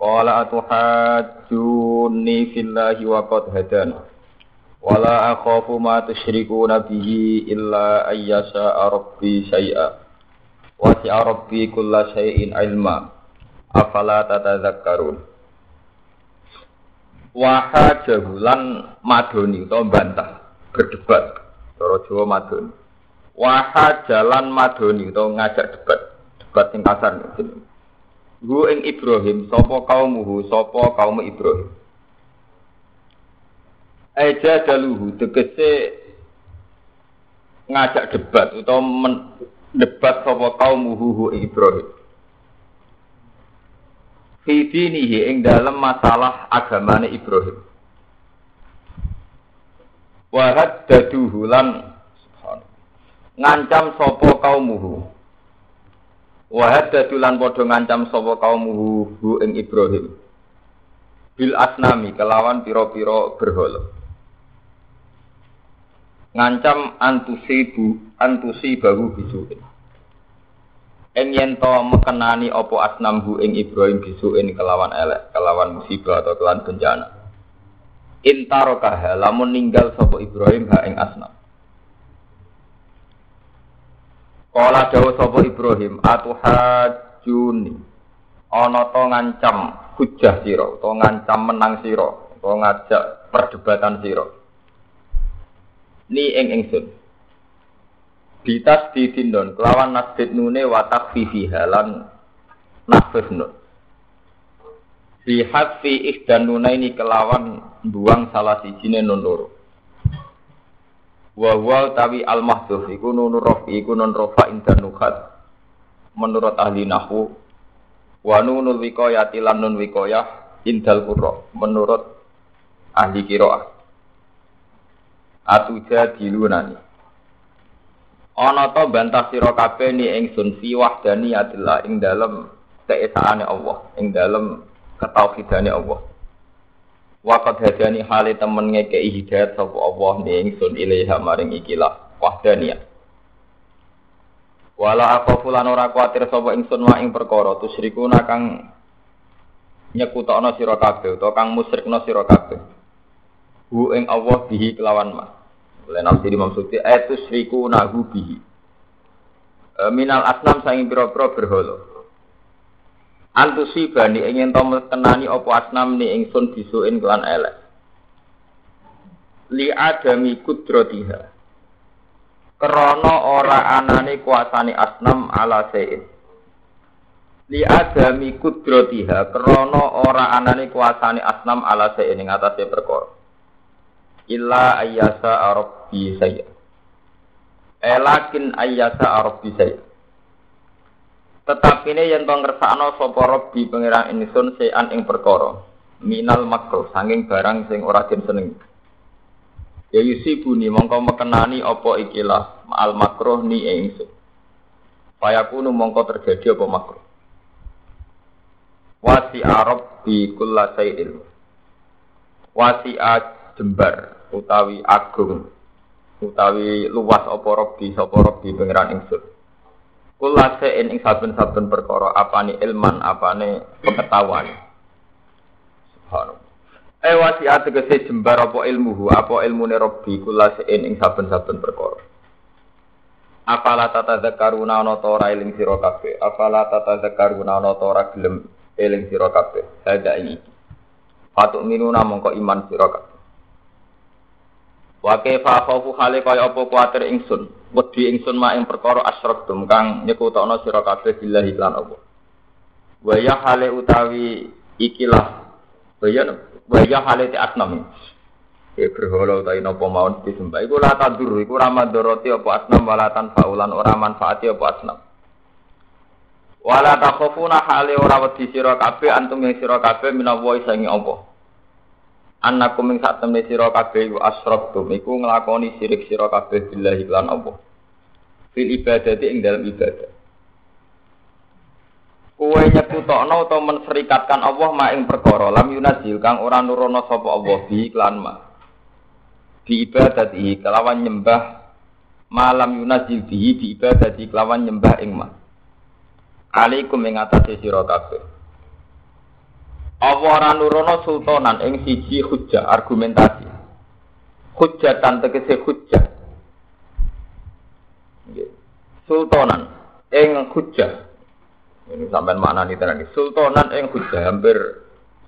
Qala atuhajjuni fillahi wa qad hadana. Wala akhafu ma tusyrikuna bihi illa ayyasha rabbi syai'a. Wasi'a rabbi kulla syai'in ilma. Afala tatadzakkarun. Wa hajjahu lan madoni utawa bantah berdebat. Cara Jawa madoni. Wa hajalan madoni utawa ngajak debat. Debat sing kasar. Hu ing Ibrahim sapa kaumuhu sapa kaum Ibrahim. Aja daluhu tegese ngajak debat utawa debat sapa kaumuhu hu ing Ibrahim. Fi dinihi ing dalam masalah agamane Ibrahim. Wa haddaduhu lan ngancam sapa kaumuhu Wa haddatu lan padha ngancam sapa kaum hu ing Ibrahim. Bil asnami kelawan pira-pira berhala. Ngancam antusibu antusibahu bisuin. Ing yen to mekenani apa asnam hu ing Ibrahim bisuin kelawan elek, kelawan musibah atau kelawan bencana. Intarokaha lamun ninggal sapa Ibrahim ha ing asnam. Kala dawa sapa Ibrahim atuhajuni ana to ngancam hujah sira to ngancam menang sira to ngajak perdebatan sira. Ni ing ingsun. Ditas ditindon kelawan nasdid nune wa takfifi halan nasfif nun. Fi hadfi ihdan nunaini kelawan buang salah sijine nun loro wa wa tawi al mahdhuf iku nun rafi iku nun rafa indan nukhat menurut ahli nahwu wa nunul wiqayati lan nun wiqayah indal qurra menurut ahli qiraah. Atuja dilunani ana to bantah sira kabeh ni ingsun fi wahdani adalah ing dalem keesaane Allah ing dalem ketauhidane Allah Wakat hadani hali temen ngekei hidayat sapa Allah ni ingsun ilaiha maring ikilah wahdaniyah. Wala apa fulan ora kuatir sapa ingsun wa ing perkara tusyrikuna kang nyekutokno sira kabeh utawa kang musyrikno sira kabeh. Hu ing Allah bihi kelawan ma. Lain nafsi maksudnya etus riku nahu bihi. E, minal asnam saing pira-pira berhala. Antusi bani ingin to kenani opo asnam ni ingsun bisuin kelan elek. Li adami kudrotiha. Krono ora anane kuasani asnam ala sein. Li adami kudrotiha. Krono ora anane kuasani asnam ala sein ing atase perkara. Illa ayyasa arabbi saya. Elakin ayyasa arabbi saya. Tetapi ini yang tong ngersakno sapa Rabbi pangeran ingsun sean ing perkara minal makruh sanging barang sing ora den seneng. Ya yusibuni mongko mekenani apa ikilah al makruh ni ingsun. Fayakunu mongko terjadi apa makruh. Wasi Arab di kulla sayyidil. Wasi jembar utawi agung utawi luas apa Rabbi sapa Rabbi pangeran ingsun. Kula se'in ing saben-saben perkara apane ilman apane pengetahuan. Subhanallah. Eh wasiat tegese jembar apa ilmuhu apa ilmune Rabbi kula se'in ing saben-saben perkara. Afala tatadzakkaruna ana ta ora eling sira kabeh. Afala tatadzakkaruna ana ta ora gelem eling sira kabeh. Hada iki. Fatuk minuna mongko iman sira kabeh. Wa kaifa khaufu hale kaya apa kuwatir ingsun. Wedi ingsun mak ing perkara asyraktum kang nyekutokno sira kabeh billahi lan apa. Wa ya hale utawi ikilah. Wa ya wa ya hale ti asnam. Ya berhala utawi napa mawon disembah iku la tadur iku ra mandoroti apa asnam walatan faulan ora manfaati apa asnam. Wala takhafuna hale ora wedi sira kabeh antum yang sira kabeh minawa sangi apa. Annakum ing sak temne sira kabeh wa asraktum iku nglakoni sirik sira kabeh billahi lan apa. Fil ibadati ing dalam ibadah. Kowe nyekutokno utawa menserikatkan Allah ma ing perkara lam yunazil kang ora nurono sapa Allah bi iklan ma. Di ibadati kelawan nyembah malam yunazil bihi di ibadati kelawan nyembah ing ma alaikum ing atase sira kabeh apa ora nurono sultanan? Ing siji hujjah argumentasi. Hujjatan tegese hujjah sultanan ing hujjah ini sampai mana nih tadi sultanan ing hujjah hampir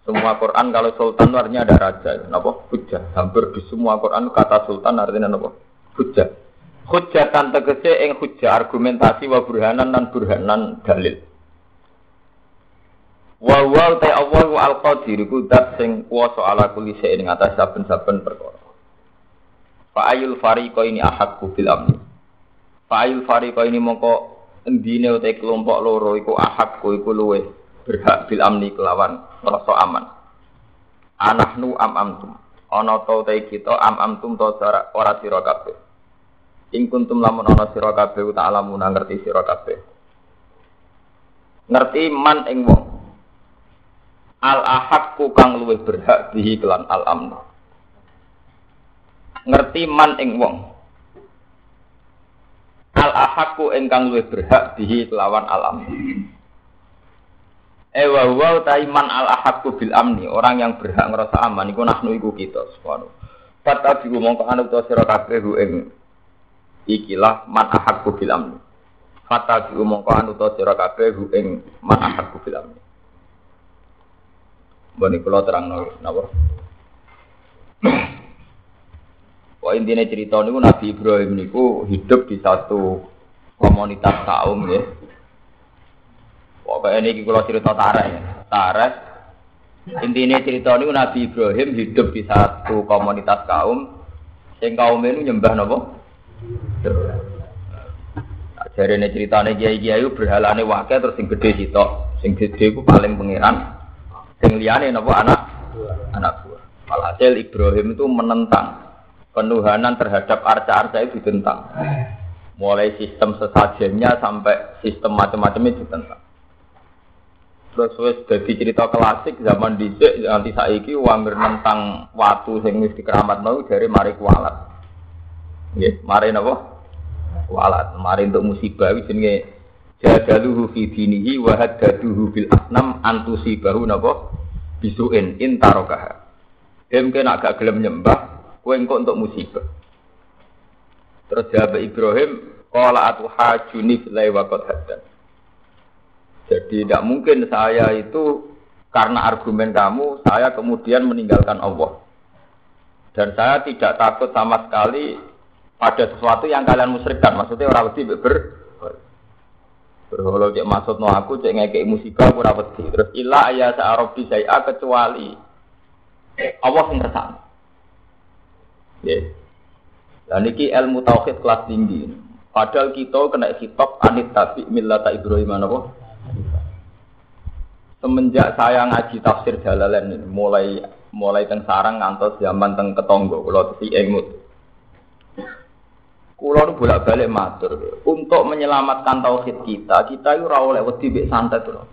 semua Quran kalau sultan artinya ada raja. Napa? Hujjah hampir di semua Quran kata sultan artinya napa? Hujjah hujjatan tegese ing hujjah argumentasi wa burhanan dan burhanan dalil wa wa ta Allah wa al qadir iku dat sing kuwasa ala kulli shay'in ing atas saben-saben perkara. Fa ayul fariqa ini ahakku bil amni. Fa ayul fariqa ini mongko endine uta kelompok loro iku ahakku iku luwe berhak bil amni kelawan rasa aman. Anahnu am amtum. Ana ta kita am amtum ta ora sira kabeh. Ing kuntum lamun ana sira kabeh ta'lamuna ngerti sira kabeh. Ngerti man ing wong. Al ahakku kang luwih berhak bihi kelan al. Ngerti man ing wong. Al ahakku ingkang luwih berhak bihi kelawan al amnu. Ewa eh, wa taiman al ahakku bil amni, orang yang berhak ngerasa aman iku nahnu iku kita subhanahu. Fatabi mongko anu to sira kabeh ing ikilah man ahakku bil amni fata bi mongko anu to sira kabeh hu ing man ahakku bil amni Bani kula terang napa Wah intinya cerita niku Nabi Ibrahim niku hidup di satu komunitas kaum ya. Pokoknya ini kalau cerita tarik ya. Tarik. Intinya cerita niku Nabi Ibrahim hidup di satu komunitas kaum. Yang kaum ini nyembah nopo Jadi ini ceritanya kiai kiai berhalane wakil terus sing gede sitok, sing gede itu paling pangeran, sing liane nopo anak anak buah. Walhasil Ibrahim itu menentang penuhanan terhadap arca-arca itu ditentang. Mulai sistem sesajennya sampai sistem macam-macam itu ditentang. Terus wis dadi cerita klasik zaman dhisik nanti saiki wong nentang watu sing wis dikeramatno dari mari kualat. Nggih, mari napa? Walat, mari untuk musibah iki jenenge jadaluhu fi dinihi wa haddaduhu bil asnam antusibahu napa? Bisuin intarokaha. Dem kena gak gelem nyembah, kowe engko untuk musibah. Terus jawab Ibrahim, qala atu hajuni filai wa qad. Jadi tidak mungkin saya itu karena argumen kamu, saya kemudian meninggalkan Allah. Dan saya tidak takut sama sekali pada sesuatu yang kalian musyrikkan. Maksudnya orang wedi ber berholo cek maksud no aku cek ngekek musibah ora wedi. Terus illa ayya sa'arabi saya kecuali Allah sing kersane. Nggih. Dan iki ilmu tauhid kelas tinggi. Padahal kita kena hitop anit tabi millata Ibrahim apa? Semenjak saya ngaji tafsir Jalalain ini, mulai mulai teng sarang ngantos zaman teng ketonggo kalau si emut. Kulo nu bolak-balik matur. Untuk menyelamatkan tauhid kita, kita itu oleh wedi mbek santet lho.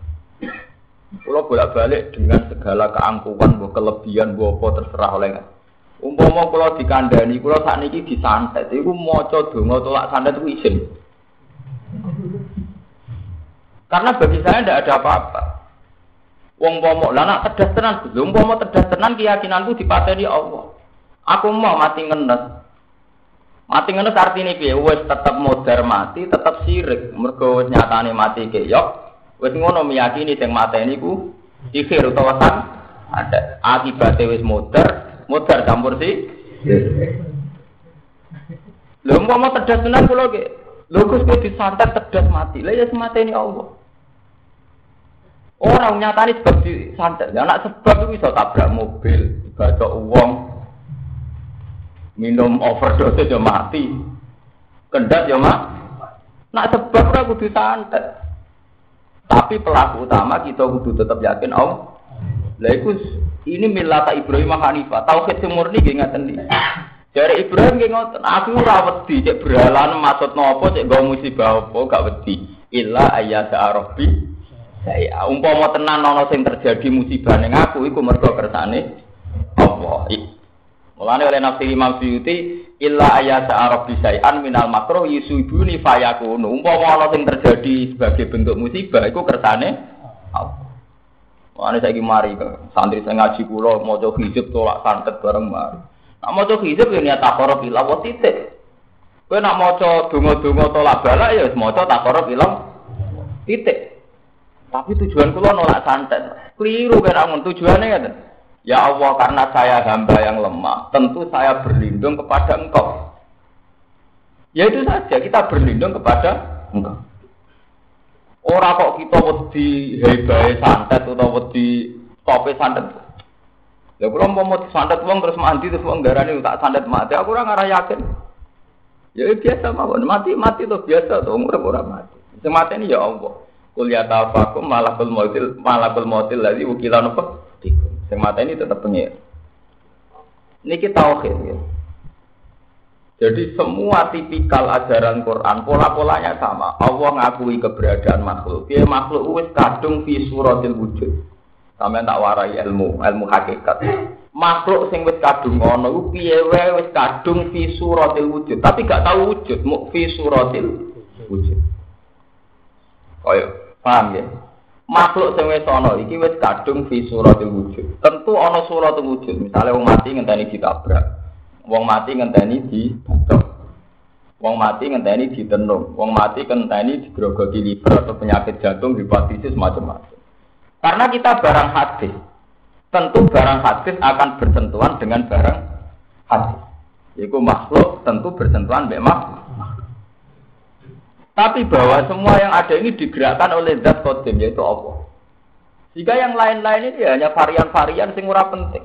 Kulo bolak-balik dengan segala keangkuhan, bu kelebihan, bu apa terserah oleh Umpama kulo dikandani, kulo sakniki disantet, iku maca donga tolak santet itu izin. Karena bagi saya tidak ada apa-apa. Wong pomo, lah nak tedas wong pomo tedas tenan keyakinanku dipateni Allah. Aku mau mati ngenes, Mati ngono artine piye? Wis tetep modar mati, tetep sirik. Mergo wis nyatane mati keyok, wis ngono meyakini sing mateni ku sihir utawa san ada. Akibate wis modar, modar campur si. Lho mau tedas tenan kula ge. Lho Gus kowe disantet tedas mati. Lah ya semateni Allah. Orang nyatane sebab disantet. Ya anak sebab itu bisa tabrak mobil, dibaca uang, minum overdose aja mati. Kendat ya mak. Nak sebab ora kudu santet. Tapi pelaku utama kita kudu tetap yakin Allah. Lah iku ini milata Ibrahim Hanifah. Tauhid sing murni nggih ngaten iki. Dari Ibrahim nggih ngoten, aku ora wedi cek berhalan maksud nopo cek go musibah apa gak wedi. Illa ayyasa rabbi saya umpama tenan ana sing terjadi musibah ning aku iku mergo kersane Allah. Mulane oleh nafsi Imam Suyuti illa ayasa arabi syai'an minal makruh yusibuni fayakunu. Umpama ana sing terjadi sebagai bentuk musibah iku kersane Allah. Mulane saiki mari santri sing ngaji kula maca hizib tolak santet bareng mari. Nak maca hizib ya niat takara ila wa titik. Kowe nak maca donga-donga tolak balak ya wis maca takara ila titik. Tapi tujuan kula nolak santet. Keliru kan tujuannya kan. Ya Allah, karena saya hamba yang lemah, tentu saya berlindung kepada Engkau. Ya itu saja, kita berlindung kepada Engkau. Orang kok kita wedi hebai santet atau wedi tope santet. Ya kalau mau mau santet uang terus mandi terus uang darah ini tak santet mati, aku orang ngarah yakin. Ya biasa mawon mati mati tuh biasa tuh umur orang mati. Semata ini ya Allah. Kuliah tafakum malakul mautil malakul mautil lagi ukilan apa? Sing mata ini tetap pengir. Niki tauhid ya. Jadi semua tipikal ajaran Quran pola-polanya sama. Allah ngakui keberadaan makhluk. Dia makhluk wis kadung fi suratil wujud. Sampai tak warai ilmu, ilmu hakikat. Makhluk sing wis kadung ngono piye wae wis kadung fi suratil wujud, tapi gak tahu wujud, mu fi suratil wujud. Kaya paham ya? Makhluk sing wis ana iki wis kadung fi suratil wujud. Tentu ana suratul wujud. Misale wong mati ngenteni ditabrak. Wong mati ngenteni dibatok. Wong mati ngenteni ditenung. Wong mati ngenteni digrogoti liver atau penyakit jantung, hepatitis macam-macam. Karena kita barang hadis. Tentu barang hadis akan bersentuhan dengan barang hadis. Yaitu makhluk tentu bersentuhan memang tapi bahwa semua yang ada ini digerakkan oleh zat kodim yaitu Allah. Jika yang lain-lain ini hanya varian-varian sing ora penting.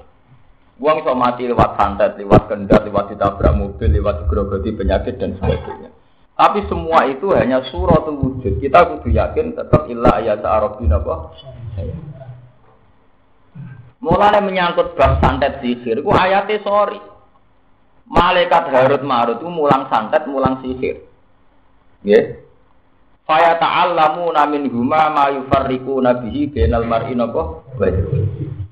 Uang iso mati lewat santet, lewat kendat, lewat ditabrak mobil, lewat grogoti penyakit dan sebagainya. Tapi semua itu hanya surat wujud. Kita kudu yakin tetap ilah ayat arabin apa? Mulanya menyangkut bab santet sihir, itu ayatnya sorry. Malaikat Harut Marut itu mulang santet, mulang sihir. Ya. Faya ta'allamu namin huma ma yufarriku nabihi benal mar'i napa?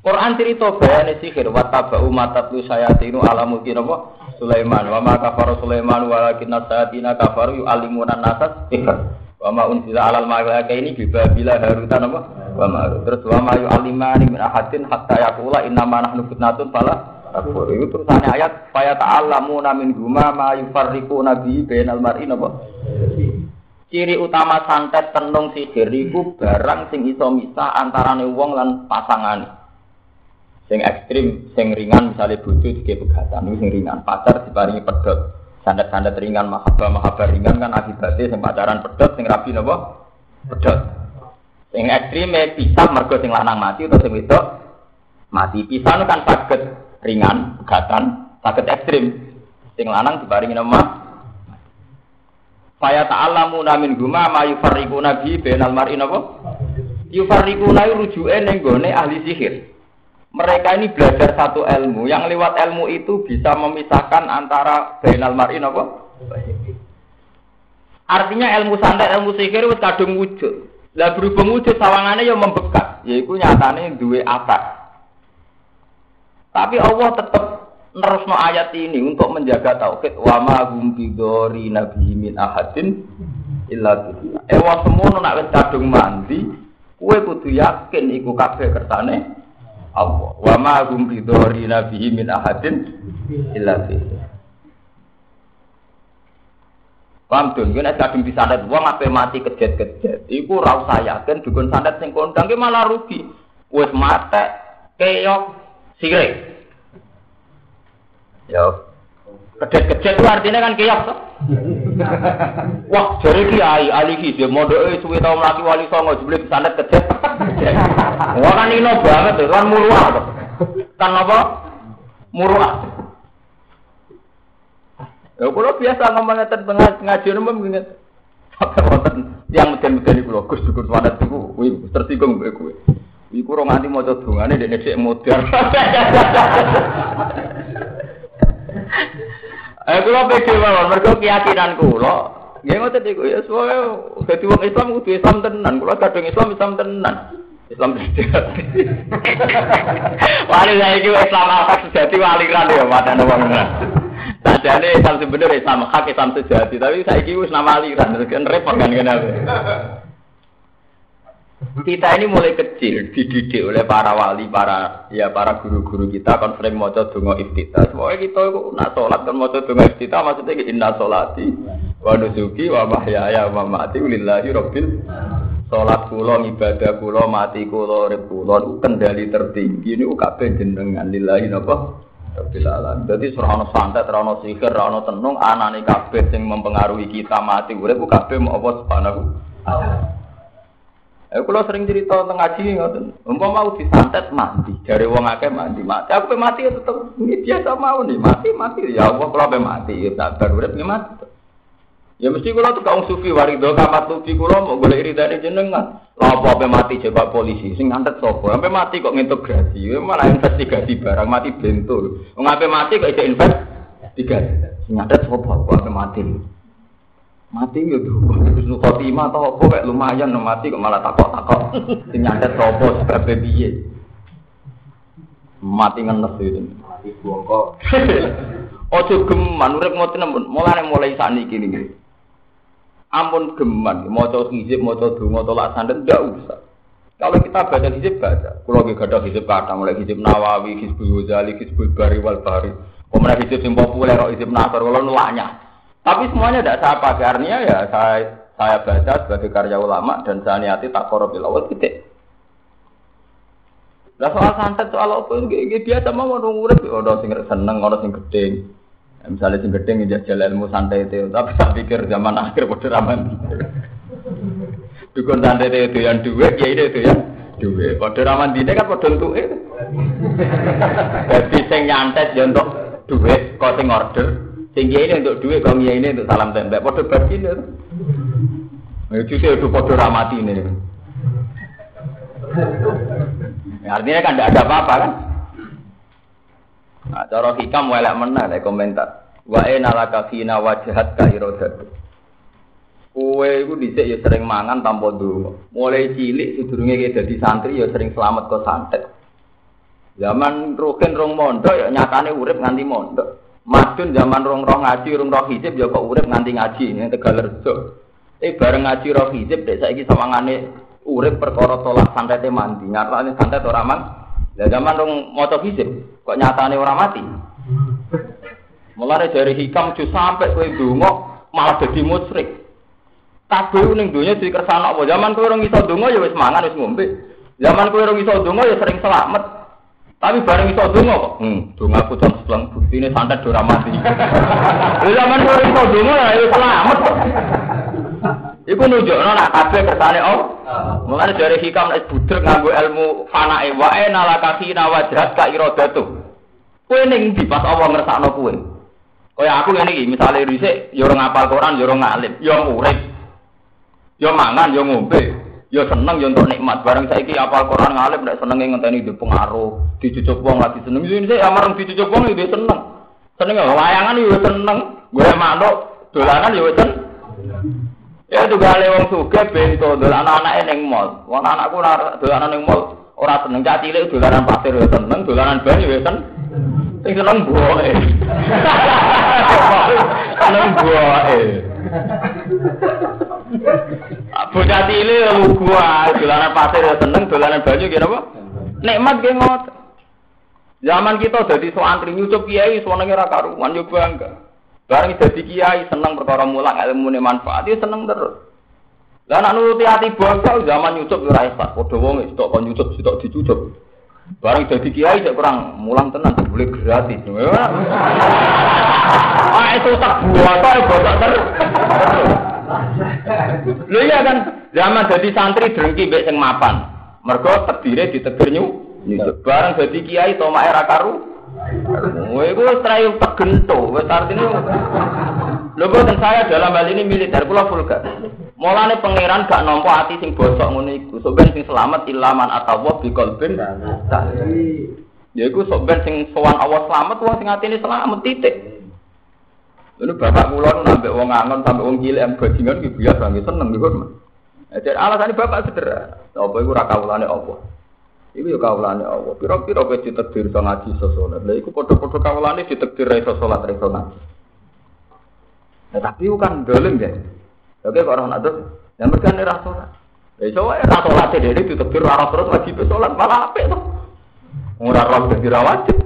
Quran cerita bayane sihir wa tabau matatlu sayatinu ala mulki napa? Sulaiman. Wa ma kafara Sulaiman walakin sayatina kafaru yu'allimuna nasas sihir. Wa ma unzila alal malaika ini bibabila harutan napa? Wa ma terus wa ma yu'allimani min ahadin hatta yaqula inna nahnu fitnatun fala takfur. Itu terusannya ayat faya ta'allamu namin huma ma yufarriku nabihi benal mar'i napa Ciri utama santet tenung sihir iku barang sing iso misah antarane wong lan pasangan. Sing ekstrim, sing ringan misalnya bojo dige pegatan sing ringan, pacar diparingi pedot. Santet-santet ringan, mahabbah ringan kan akibatnya sing pacaran pedot sing rabi napa? Pedot. Sing ekstrim pisah mergo sing lanang mati atau sing wedok mati. Pisah kan sakit ringan, pegatan, sakit ekstrim. Sing lanang diparingi nama Faya ta'alamu namin guma ma yufarriku nabi benal mar'i napa? Yufarriku nabi rujuke ning gone ahli sihir. Mereka ini belajar satu ilmu, yang lewat ilmu itu bisa memisahkan antara benal mar'i napa? Artinya ilmu santet, ilmu sihir wis kadung wujud. Lah berhubung wujud sawangane ya membekas, yaiku nyatane duwe atak. Tapi Allah tetap nerusno ayat ini untuk menjaga tauhid wa ma hum bidori nabi min ahadin illa billah. Ewa semono nak wis kadung mandi, kowe kudu yakin iku kabeh kersane Allah. Wa ma hum bidori nabi min ahadin illa billah. Paham dong, yen kadung disandet wong ape mati kejet-kejet. Iku ora usah yakin dukun sandet sing kondang malah rugi. Wis mate keok sirik. Ya. Kedet-kedet itu artinya kan kiyak. Wah, jadi kiai ali ki dia mondoke suwe tau mlaki wali songo jebule sandet kedet. Wah kan ino banget tuh, kan muruah tuh. Kan apa? Muruah. Ya kalau biasa ngomong ngeten ngaji ngene. Wonten yang meden-meden iku lho Gus syukur suwanat iku kuwi tersinggung kowe kowe. Iku ora nganti maca dongane dekne sik modar. Eh kula pede mawon mergo keyakinan kula. Nggih ngoten iku ya suwe dadi wong Islam kudu Islam tenan. Kula kadung Islam Islam tenan. Islam sejati. wali saya itu Islam hak sejati wali ya padane wong Tadane Islam sebenarnya Islam hak Islam sejati, tapi saya itu nama aliran, repot kan kenapa? Kita ini mulai kecil dididik oleh para wali, para ya para guru-guru kita kan sering maca donga iftitah. Semuanya kita itu nak salat kan maca donga iftitah maksudnya inna solati wa nusuki wa mahyaya wa mamati lillahi rabbil salat kula ibadah kula mati kula urip kula kendali tertinggi niku kabeh jenengan lillahi napa Rabbil alamin. Dadi ora ana santet, ora ana sihir, ora ana tenung, anane kabeh sing mempengaruhi kita mati urip kabeh mau apa subhanahu wa. Eh kalau sering cerita tentang ngaji ngoten. Umpama mau disantet mati, dari wong akeh mati mati. Aku pe mati ya tetep biasa mau nih, mati mati ya Allah kalau pe mati ya sabar urip mati. Ya mesti kula tuh kaum sufi warido kamat sufi kula mau golek iridane jenengan. Lah apa pe mati coba polisi sing ngantet sapa? Sampai mati kok ngintegrasi. Malah investigasi barang mati bentul. Wong ape mati kok isih investigasi. Sing ngantet sapa kok mati mati ya tuh Husnul khotimah atau apa kayak lumayan no mati kok malah takok-takok. Sing nyantet sapa sebabe piye? Mati ngenes itu mati bongko ojo geman urip ngoten ampun. Mulai mulai saniki niki ampun geman maca hizib maca donga tolak sandet ndak usah. Kalau kita baca hizib baca. Kalau gak ada hizib kata mulai hizib nawawi hizbul ghazali hizbul bari wal bari kemudian hizib yang populer hizib nasar kalau nulanya tapi semuanya tidak saya pakai artinya ya saya saya baca sebagai karya ulama dan saya niati tak korobil awal titik. Nah soal santet soal apa itu biasa mau orang urip orang sing seneng orang sing gede. Ya, misalnya sing gede ngejak jalan ilmu santai itu, tapi saya pikir zaman akhir pada raman. Dukun santai itu yang dua, ya itu ya dua. Pada raman dini kan untuk itu. Jadi sing nyantet ya duit, kau sing order, Tinggi ini untuk duit, kalau ini untuk salam tembak. Podo bagi ini. Itu itu podo ramati ini. Ya, artinya kan tidak ada apa-apa kan? Nah, cara hikam welek mana ada komentar. Wa enalaka fina wajahat ka irodat. Kue itu dhisik ya sering mangan tanpa dulu. Mulai cilik sedurunge kayak jadi santri ya sering selamat ke santet. Zaman rukin rong mondok ya nyatane urip nganti mondok. Madun zaman rong rong ngaji, rong roh hijab ya kok urip nganti ngaji ini tegal rejo. Eh bareng ngaji roh hijab dek saiki sawangane urip perkara tolak santet mandi. Nyatane santet ora man. Lah zaman rong maca hijab kok nyatane ora mati. Mulane dari hikam ju sampai kowe donga malah dadi musyrik. Kabeh ning donya dikersana apa? Zaman kowe ora iso donga ya wis mangan wis ngombe. Zaman kowe ora iso donga ya sering selamat. Tapi bareng iso donga kok. Hmm, donga aku jam sebelang buktine santet ora mati. Lha zaman ora iso donga ya selamat kok. Iku nunjukno nak kabeh kersane oh. Mulane dari hikam nek budrek nganggo ilmu fanae wae nalakasi nawajrat ka iradatu. Kowe ning ndi pas Allah ngersakno kowe? Kaya aku ngene iki, misale dhisik ya ora ngapal Quran, ya ora ngalim, ya urip. Ya mangan, ya ngombe. Ya seneng ya untuk nikmat. Barang saiki apal Quran ngalim nek senenge ngenteni di pengaruh, dicucuk wong lagi seneng. Ini saya amareng dicucuk wong ya seneng. Seneng ya wayangan ya seneng. Gue manuk dolanan ya seneng. Ya juga ale wong sugih bento dolanan anake ning mall. Wong anakku ora dolanan ning mall seneng cah cilik dolanan pasir ya seneng, dolanan banyu ya seneng. Sing seneng buahe. seneng buahe. Bocah cilik lugu ae, dolanan pasir ya seneng, dolanan banyu kira apa? Nikmat ngot. Zaman kita dadi santri nyucup kiai senenge ora karuan yo bangga. Bareng dadi kiai seneng perkara mulang ilmu manfaat ya seneng terus. Lah nek nuruti ati bangsa zaman nyucup ora iso. Padha wong sitok kon nyucup sitok dicucup. Bareng dadi kiai cek kurang mulang tenan boleh gratis. Ah itu tak buat apa botak terus. Lho iya kan zaman jadi santri drengki mbek sing mapan. Mergo terdiri di teger nyu. Bareng dadi kiai tomake ra karu. Kowe iku trayu tegento, wis artine Lho boten saya dalam hal ini militer kula vulgar. Mulane pangeran gak nampa ati sing bosok ngono iku. Sok ben sing selamat ilaman atawa bi qalbin. Ya iku sok ben sing sowan Allah selamat wong sing atine selamat titik. Lalu bapak kula nu nambah wong angon sampai wong cilik am bajingan ki biasa nggih seneng niku. Jadi alasannya bapak sederhana. Apa iku ra kawulane apa? Iku ya kawulane Allah. Pira-pira kowe ditakdir iso ngaji iso salat. Lah iku padha-padha kawulane ditakdir ra iso salat ra iso ngaji. Nah, tapi itu kan dolim ya. Oke kok orang itu, yang mereka ini rasulat. Ya coba ya rasulat dia itu ditakdir rara terus wajib sholat malah apa itu? Murah roh jadi wajib.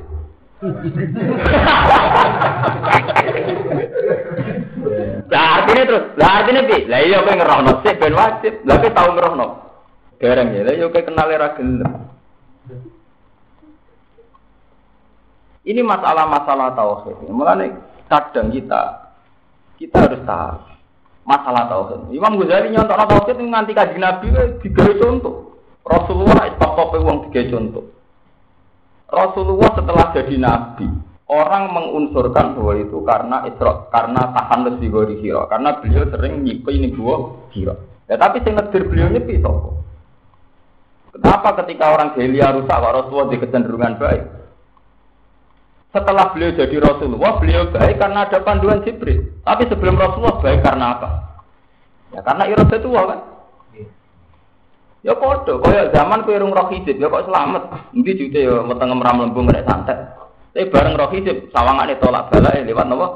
Lah artinya terus, lah artinya bi, lah iya kowe ngerohno sih ben wajib. Lah kowe tau ngerohno. Dereng ya, lah iya kowe kenal era gelem. Ini masalah-masalah tauhid. Mulane kadang kita kita harus tahu masalah tauhid. Imam Ghazali nyontok tauhid nganti kaji Nabi digawe contoh. Rasulullah itu top wong tiga contoh. Rasulullah setelah jadi nabi, orang mengunsurkan bahwa itu karena isra, karena tahan lebih gori hiro, karena beliau sering nyipu ini gua hiro. Ya tapi sing ngedir beliau nyepi sopo. Kenapa ketika orang Gelia rusak, kok Rasulullah di kecenderungan baik? Setelah beliau jadi Rasulullah, beliau baik karena ada panduan Jibril. Tapi sebelum Rasulullah baik karena apa? Ya karena iroda tua kan. Ya kode, kaya zaman kue rung roh hijab, ya kok selamat. Nanti juga ya meteng meram lembung nek santet. Tapi bareng roh hijab, sawangane tolak balak lewat nopo?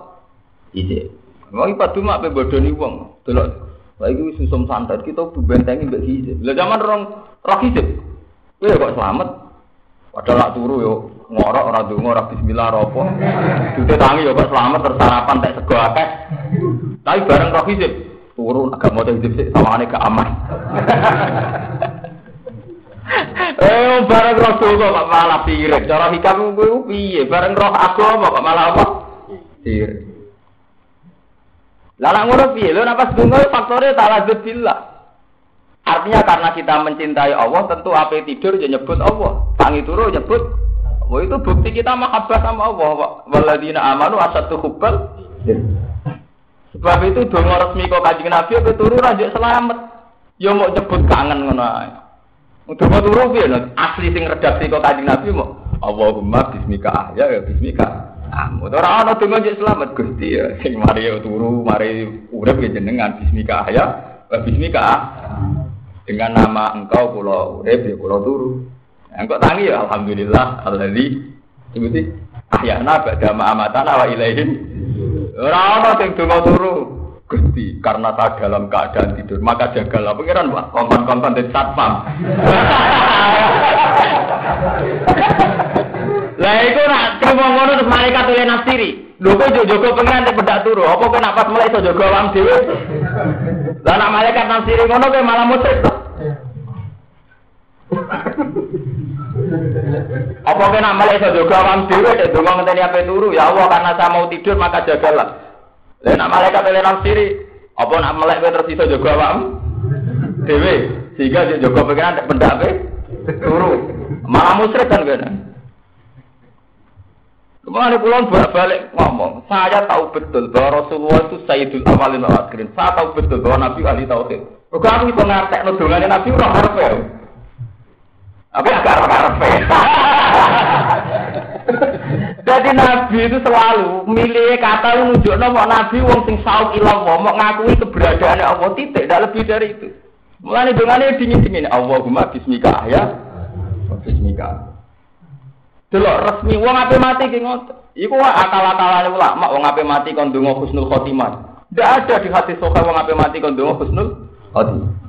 Hijab. Mau ipat cuma apa bodoni wong. Delok, lagi wis susum santet kita bentengi mbek hijab. Lah zaman rong roh hijab, kue kok selamat. Padahal nak turu yo ngorok ora donga ora bismillah ora apa. Dute tangi yo kok selamat tersarapan tek sego akeh. Tapi bareng roh hizib turu agak mau hizib sik sawangane gak aman. Eh bareng roh donga kok malah pirik. Cara hikam kuwi piye? Bareng roh agama kok malah apa? Lah nak ngono piye? Lho napa donga faktore taladzud billah. Artinya karena kita mencintai Allah, tentu apa tidur ya nyebut Allah, tangi turu nyebut. Wah itu bukti kita mahabbah sama Allah. Waladina amanu asatu hubbal. Sebab itu dongo resmi kok kajian Nabi apa turu rajuk selamat. Ya mau nyebut kangen ngono ae. Dongo turu piye asli sing redaksi kok kajian Nabi mau Allahumma bismika ahya ya bismika. Amun ora ana dongo selamat Gusti ya. Sing mari turu, mari urip ya jenengan bismika ahya wa bismika dengan nama engkau pulau urip ya pulau turu. Engkau tangi ya alhamdulillah alladzi sebuti ahyana ba'da ma amatana wa ilaihin. Ora ana sing donga turu. Gusti, karena tak dalam keadaan tidur, maka jagalah pengiran wah kontan-kontan di satpam. Lah iku nak terima ngono terus malaikat oleh nafsiri. Lho kok jogo pengiran di pedak turu, apa kok nak pas mulai iso jogo awam dhewe? Lah nak malaikat nafsiri ngono kowe malah musyrik. Apa kena malah iso jaga awam dhewe nek donga ngenteni ape turu ya Allah karena saya mau tidur maka jagalah. Lah nak malaikat ele nafsiri apa nak melek kowe terus iso jaga awam dhewe sehingga dia jaga pikiran nek pendak ape turu. Malah musyrik kan kena. Kemarin pulang balik ngomong, saya tahu betul bahwa Rasulullah itu Sayyidul Awalin wa Akhirin. Saya tahu betul bahwa Nabi ahli tauhid. Kok aku itu ngartek nudungannya Nabi orang harap. Agak harap Jadi Nabi itu selalu milih kata nunjuk nama Nabi wong sing sauk ilah mau ngakui keberadaan Allah titik, tidak lebih dari itu. Mulai dengan dingin dingin Allahumma bismika ya, bismika. Delok resmi wong ape mati ki ngoten. Iku akal-akalane ulama wong ape mati kon donga husnul khotimah. Tidak ada di hati soka wong ape mati kon donga husnul khotimah.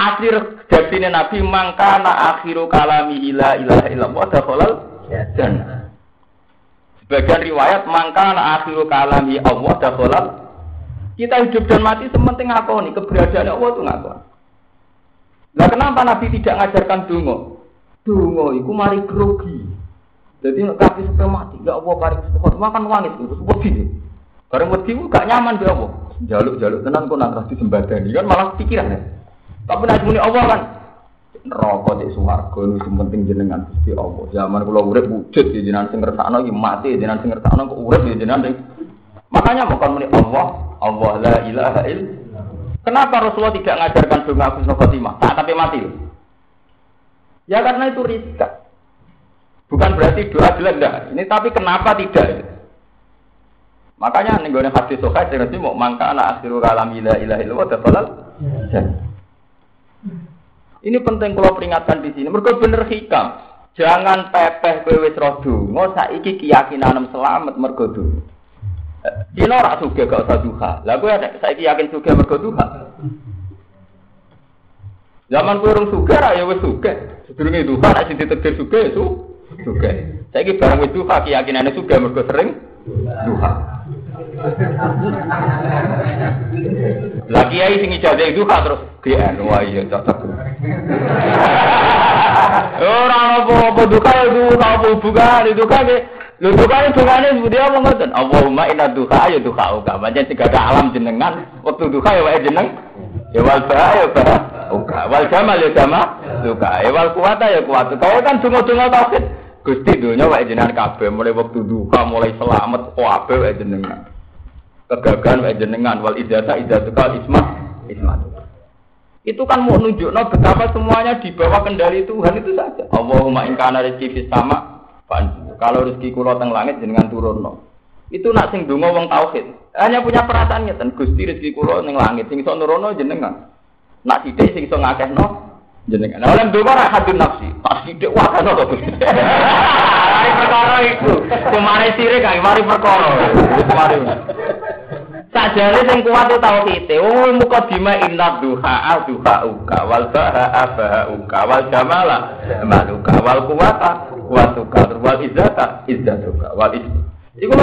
Akhir jadine Nabi mangkana akhiru kalami ila ilaha illallah dakhalal jannah. Sebagian riwayat mangkana akhiru kalami Allah dakhalal kita hidup dan mati sementing ngakoni keberadaan Allah itu ngakoni. Nah kenapa Nabi tidak ngajarkan dungo? Dungo itu mari grogi. Jadi kaki sampai mati, ya Allah paling sepuluh makan wangit itu wedi. Bareng wedi gak nyaman ya Allah. Jaluk-jaluk tenan kok nang di sembadani kan malah pikiran ya. Tapi nek muni Allah kan neraka di swarga itu penting jenengan Gusti Allah. Zaman kula urip wujud ya jenengan sing ngersakno iki mati jenengan sing ngersakno kok urip ya jenengan sing Makanya bukan muni Allah, Allah la ilaha illallah. Kenapa Rasulullah tidak mengajarkan doa Husnul Khotimah? Nah, tapi mati. Ya karena itu rizka. Bukan berarti doa jelek enggak. Ini tapi kenapa tidak? Makanya nih gue hadis sokai dengan mau mangka anak akhiru kalam ilah ilah ilah wa Ini penting kalau peringatkan di sini. Mereka bener hikam. Jangan pepeh kowe wis roh donga saiki keyakinan selamat mergo donga. Dino ora suge gak usah duha. Lah kowe saiki yakin suge mergo duha. Zaman kowe urung suge ra ya wis suge. Sedurunge duha nek sing ditegir suge ya su suge. Saiki barang wis duha keyakinane suge mergo sering duha. Lah kiai sing ijazah itu kan terus kiai wah iya cocok. Ora apa-apa duka ya duka apa bukan itu kan Lho duka itu kan itu dia apa ngoten. Allahumma inna duka ya duka uga. Pancen tiga alam jenengan waktu duka ya wae jeneng. Ya wal ba ya ba. Uga. Wal jamal ya jamal. Duka. Ya wal kuwata ya kuwata. Kaya kan donga-donga tauhid. Gusti dunya wae jenengan kabeh mulai waktu duka mulai selamat kabeh wae jenengan kegagalan wae jenengan wal idata idatuka ismah ismah itu kan mau nunjuk no betapa semuanya di bawah kendali Tuhan itu saja. Allahumma ingkana rezeki fis sama kalau rezeki kula teng langit jenengan turun no. Itu nak sing donga wong tauhid. Hanya punya perasaan ngeten Gusti rezeki kula ning langit sing iso nurono jenengan. Nak sithik sing iso ngakehno jenengan. Nah, oleh donga ra hadun nafsi. Pas sithik wah kan to Gusti. Mari perkara iku. Kemare sirik mari perkara. Mari. Sajane sing kuat itu tauhid. Oh muka dima inna duha duha uka wal baha baha uka wal jamala maluka wal kuwata kuwatuka wal izzata izzatuka wal iz. Iku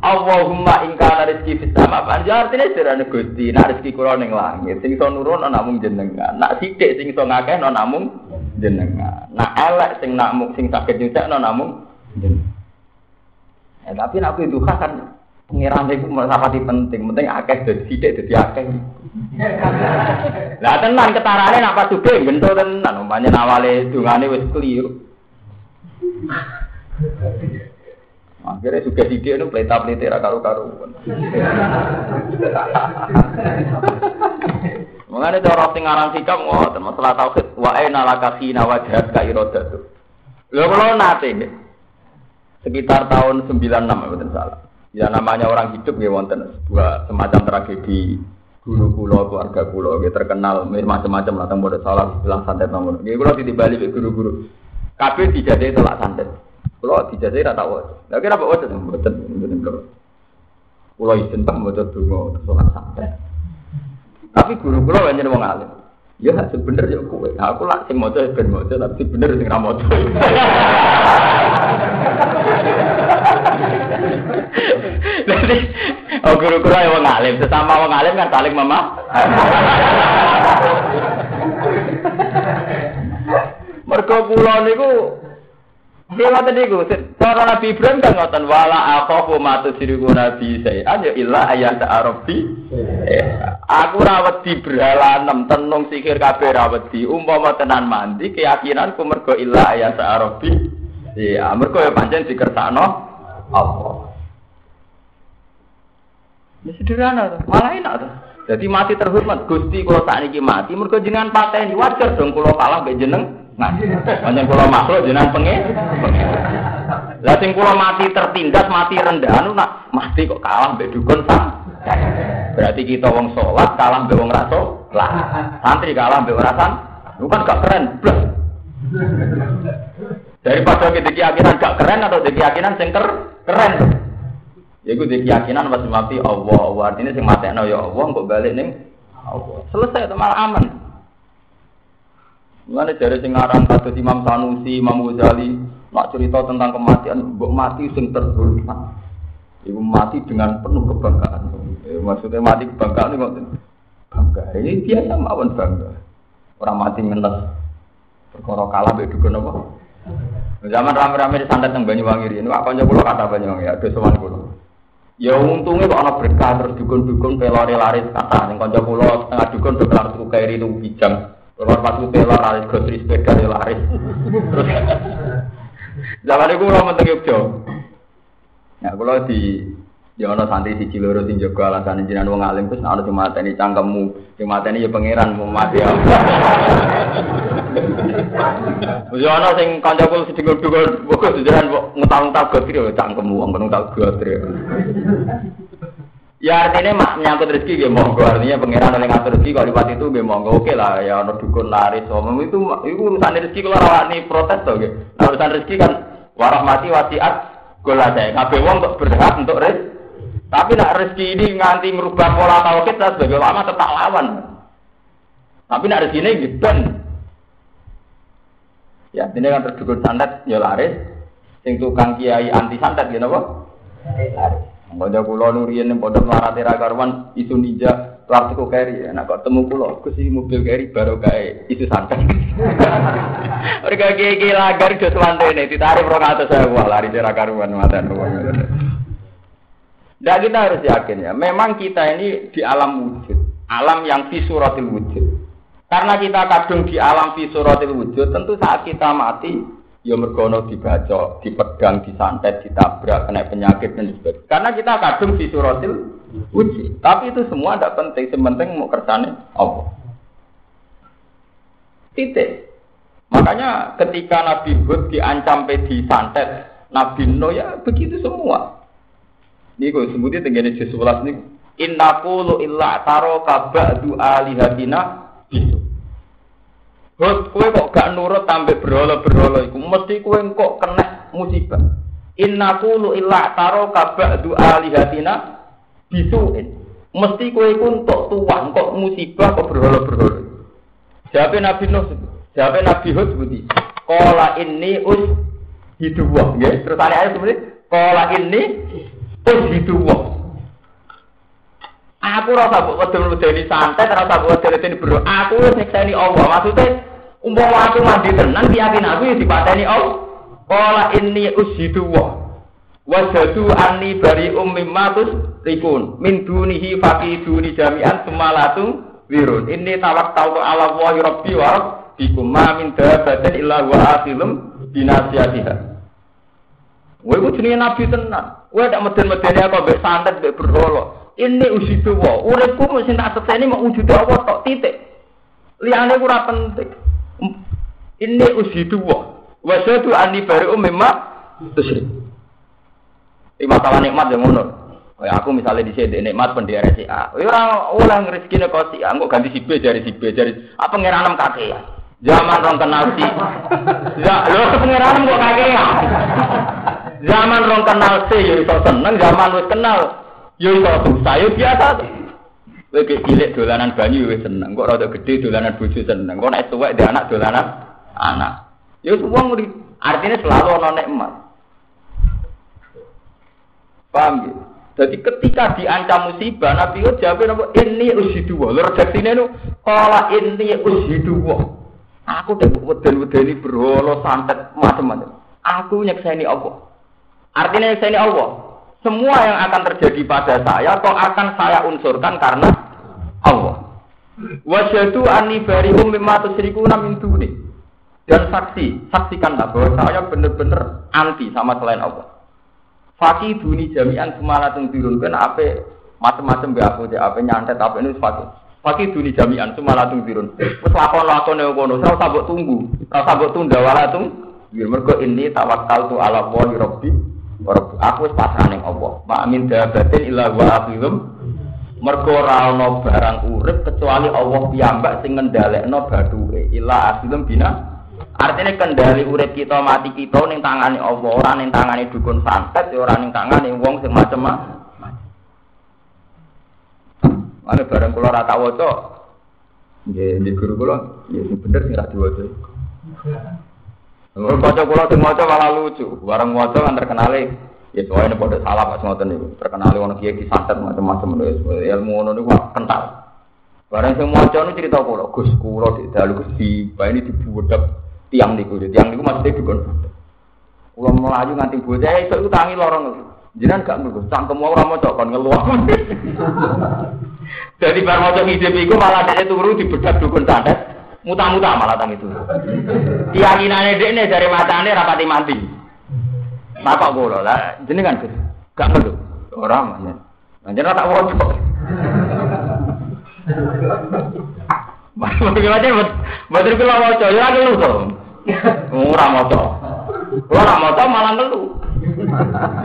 Allahumma in kana rezeki fis sama panjang artine sirane Gusti nek rezeki kula ning langit sing iso nurun ana jenengan nak sithik sing iso ngakeh ana namung jenengan nak elek sing nak sing saged nyucakno namung jenengan Ya, tapi nak itu kan Pengiran itu di penting, penting akeh jadi sidik jadi akeh. Lah tenan ketarane nak pas subuh bentuk tenan, umpamanya nawale dungane wis keliru. Akhirnya juga sidik itu pelita pelita ra karu karu. Mengenai cara sing aran sikap ngoten masalah tauhid wa aina laka khina wajhat ka iradatu. Lho kula nate sekitar tahun 96 mboten salah. Ya namanya orang hidup ya wonten sebuah semacam tragedi guru kulo keluarga kulo ya terkenal macam-macam lah tentang salah bilang santet nomor. Ya kulo Bali guru-guru. Kabeh dijadikan tolak santet. Kulo dijadikan rata wae. Lah kira apa wae mboten mboten kulo. Kulo izin tak maca donga sholat santet. Tapi guru kulo banyak wong alim. Ya sebener ya kowe. Aku lak sing maca ben maca tapi bener sing ra maca. Jadi, oh guru-guru yang wong alim, sesama wong alim kan saling mama. Mergo kula niku Dia ngoten niku, cara Nabi Ibrahim kan ngoten wala akhafu ma tusyriku nabi saya. ya illa ayat arabi. Aku rawat di berhalanem tenung sikir kabeh rawat di umpama tenan mandi keyakinanku mergo illa ayat arabi. Iya, mergo ya pancen dikersakno Allah. Ya sederhana tuh, malah enak tuh. Jadi mati terhormat, Gusti kalau saat ini mati, mereka jenengan pateni wajar dong kalau kalah be jeneng. Nah, panjang kalau makhluk jenengan pengen. Lah sing kalau mati tertindas, mati rendah, anu nak mati kok kalah be dukun sam. Berarti kita wong sholat kalah be wong raso lah. Santri kalah be rasan, lu kan gak keren. Daripada kita keyakinan gak keren atau keyakinan sing keren. Ya gue keyakinan pas mati Allah, Allah artinya sing mati ya Allah, kok balik nih Allah. Selesai itu malah aman. Mulane dari sing aran kados Imam Sanusi, Imam Ghazali, nak cerita tentang kematian, mbok mati sing terhormat. Ibu mati dengan penuh kebanggaan. Eh, maksudnya mati kebanggaan itu bangga. Ini biasa mawon bangga. Orang mati ngenes. Perkara kalah mbek dukun apa? Zaman rame-rame di santet teng Banyuwangi ini, apa aja pulau kata Banyuwangi, ada sowan pulau. Ya untungnya kok ana berkah terus dukun-dukun pelore laris kata ning kanca kula setengah dukun do kelar kairi itu bijang. Keluar pas pelor laris gotri sepeda ya laris. Terus Zaman itu kula menteng Yogyo. Ya kula di Ya ana santri siji loro sing jaga alasan jenengan wong alim terus ana sing mateni cangkemmu, sing mateni ya pangeran mau mati Ya ana sing kancaku dugol kok jenengan kok ngetal-ngetal gotri ya cangkemmu wong ngetal gotri. Ya artinya mak menyangkut rezeki ya monggo artinya pangeran oleh ngatur rezeki kalau lipat itu ya monggo oke lah ya ono dukun laris omong itu itu urusan rezeki kalau rawani protes tuh gitu. Nah urusan rezeki kan warahmati wasiat gula saya kabeh wong untuk berhak untuk rezeki tapi nak rezeki ini nganti merubah pola tauhid kita sebagai ulama tetap lawan. Tapi nak rezeki ini gitu. Ya, ini kan terdukun santet ya laris. Sing tukang kiai anti santet gitu apa? Laris. Mbak kula nurian yang pondok melarat era karuan isu ninja plastik keri. Nah kok temu kula aku sih mobil keri baru kayak isu santet. Mereka kiai lagar do ini ditarik atas saya wah lari era karuan mata Nah kita harus yakin ya, memang kita ini di alam wujud, alam yang visuratil wujud. Karena kita kadung di alam visuratil wujud, tentu saat kita mati, ya mergono dibaca, dipedang, disantet, ditabrak, kena penyakit dan sebagainya. Karena kita kadung visuratil wujud. Tapi itu semua tidak penting, sementing mau kersane apa. Titik. Makanya ketika Nabi Hud diancam di santet, Nabi Nuh ya begitu semua. Ini kok sebutnya tenggene juz 11 niku. Inna qulu illa taro kaba'du alihatina bisu. Hot kowe kok gak nurut tambah berhala-berhala iku mesti kowe kok kena musibah. Inna qulu illa taro kaba'du alihatina bisuin. Mesti kowe iku entuk tuwang kok musibah kok berhala-berhala. Jawab Nabi Nuh, jawab Nabi Hud sebuti. Kola ini us hidup ya. Terus ayat seperti kola ini gitu wong. Aku rasa buat wedeni santet, rasa buat wedeni bro. Aku nyekseni Allah. Maksudnya umpama aku mandi tenan yakin aku ya dipateni Allah. Qala inni ushidu wa wajadu anni bari ummi matus rikun min dunihi faqiduni jami'an sumalatu wirun inni tawakkaltu ala wa rabbi wa rabbikum ma min dabatin illa wa akhilum binasiyatiha Kowe iku jenenge nabi tenan. Kowe tak meden-medeni aku mbek santet mbek. Ini usidu wa. Uripku mesti tak sekseni mau wujud apa tok titik. Liyane ora penting. Ini usidu wa. Wa sadu ani bari'u mimma tusrik. Iki masalah nikmat yang ngono. Kayak aku misalnya di sini nikmat pendiri si A. Ora oleh rezekine kok si A, kok ganti si B dari si B dari apa ngiranem kakek ya. Zaman rong kenal si. Ya, lho pengiranem kok kakek ya. Zaman rong kenal C ya iso seneng, zaman wis kenal ya iso susah ya biasa to. Kowe cilik dolanan banyu wis seneng, kok rada gede dolanan bojo seneng. Kok nek tuwek dhe anak dolanan anak. Ya wong artinya selalu ana nikmat. Paham ya? Jadi ketika diancam musibah, Nabi itu jawabnya apa? Ini usidu wa. Lalu redaksinya itu, kalau ini usidu wa. Aku udah weden-weden ini berholo, santet, macam-macam. Aku nyekseni Allah. Artinya ini Allah. Semua yang akan terjadi pada saya atau akan saya unsurkan karena Allah. Wasyadu ani barihum mimma tusyrikuna min duni. Dan saksi, saksikanlah bahwa saya benar-benar anti sama selain Allah. Fakih duni jami'an semalatun dirunkan apa macam-macam be aku apa nyantet apa ini fakih. Fakih duni jami'an semalatun dirun. Wes lakon-lakon yang kono, saya sabuk tunggu, saya sabuk tunda walatung. Biar mereka ini tawakal tu ala wali rabbi Aku wis pasrah ning Allah. Ma min dabatin illa wa akhilum. Mergo ora ana barang urip kecuali Allah piyambak sing ngendhalekno bathuke. Illa akhilum bina Artinya kendali urip kita mati kita ning tangane Allah, ora ning tangane dukun santet, ora ning tangane wong sing macam Mana barang kula ora tak waca. Nggih, di guru kula, ya bener sing ra diwaca. Baca kula sing maca malah lucu. Bareng maca kan terkenal ya soalnya pada salah pas ngoten niku. Terkenal ono kiai disantet macam-macam ilmu ngono niku kental. Bareng sing maca niku cerita kula, Gus kula di dalu Gus di ini dibuwedhek tiang niku. Tiang niku maksudnya dikon. Kula melaju nganti bocah iso utangi lorong. Jenengan gak ngerti, cangkem ora maca kon ngeluh. Jadi bar maca hidup iku malah dhek turu dibedak dukun santet muta-muta malah tang itu. Keyakinannya dia ini dari matanya rapati mati. Bapak gue lah, jenengan Gus, gak perlu. Orang ya. Anjir tak wajib. Mas gimana buat buat itu lah wajib ya tuh. Ora maca. Ora maca malah ngelu.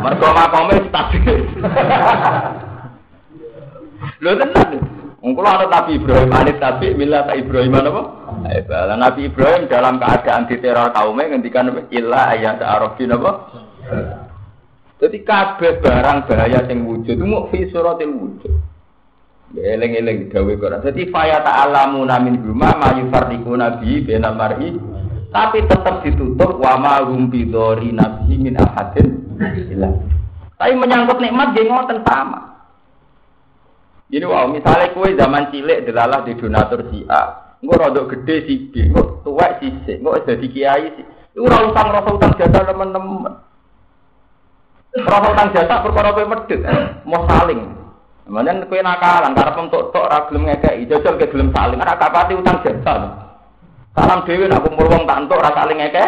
Mergo makome stabil. Lho tenan. Wong kula ana Nabi Ibrahim anit Nabi milah Ibrahim apa? Hebat. Nabi Ibrahim dalam keadaan diteror kaumnya ngendikan illa ayat arafin apa? Jadi kabeh barang bahaya sing wujud mau fi suratil wujud. Eleng-eleng gawe Quran. Jadi faya ta'alamuna min huma ma yufarriquna nabi bainal mar'i tapi tetap ditutup wa ma hum bidori nabi min ahadin Tapi menyangkut nikmat dia ngoten sama. Jadi wow, misalnya kue zaman cilik delalah di donatur si A, Engko rada gede si B, engko tuwek si C, engko dadi kiai si. Iku ora utang rasa utang jasa teman-teman. Rasa utang jasa perkara kowe medhit, mau saling. Kemudian kowe nakalan karep entuk tok ora gelem ngekeki, jajal ke gelem saling, ora kapati utang jasa. Salam dhewe nak kumpul wong tak entuk ora saling ngekeki.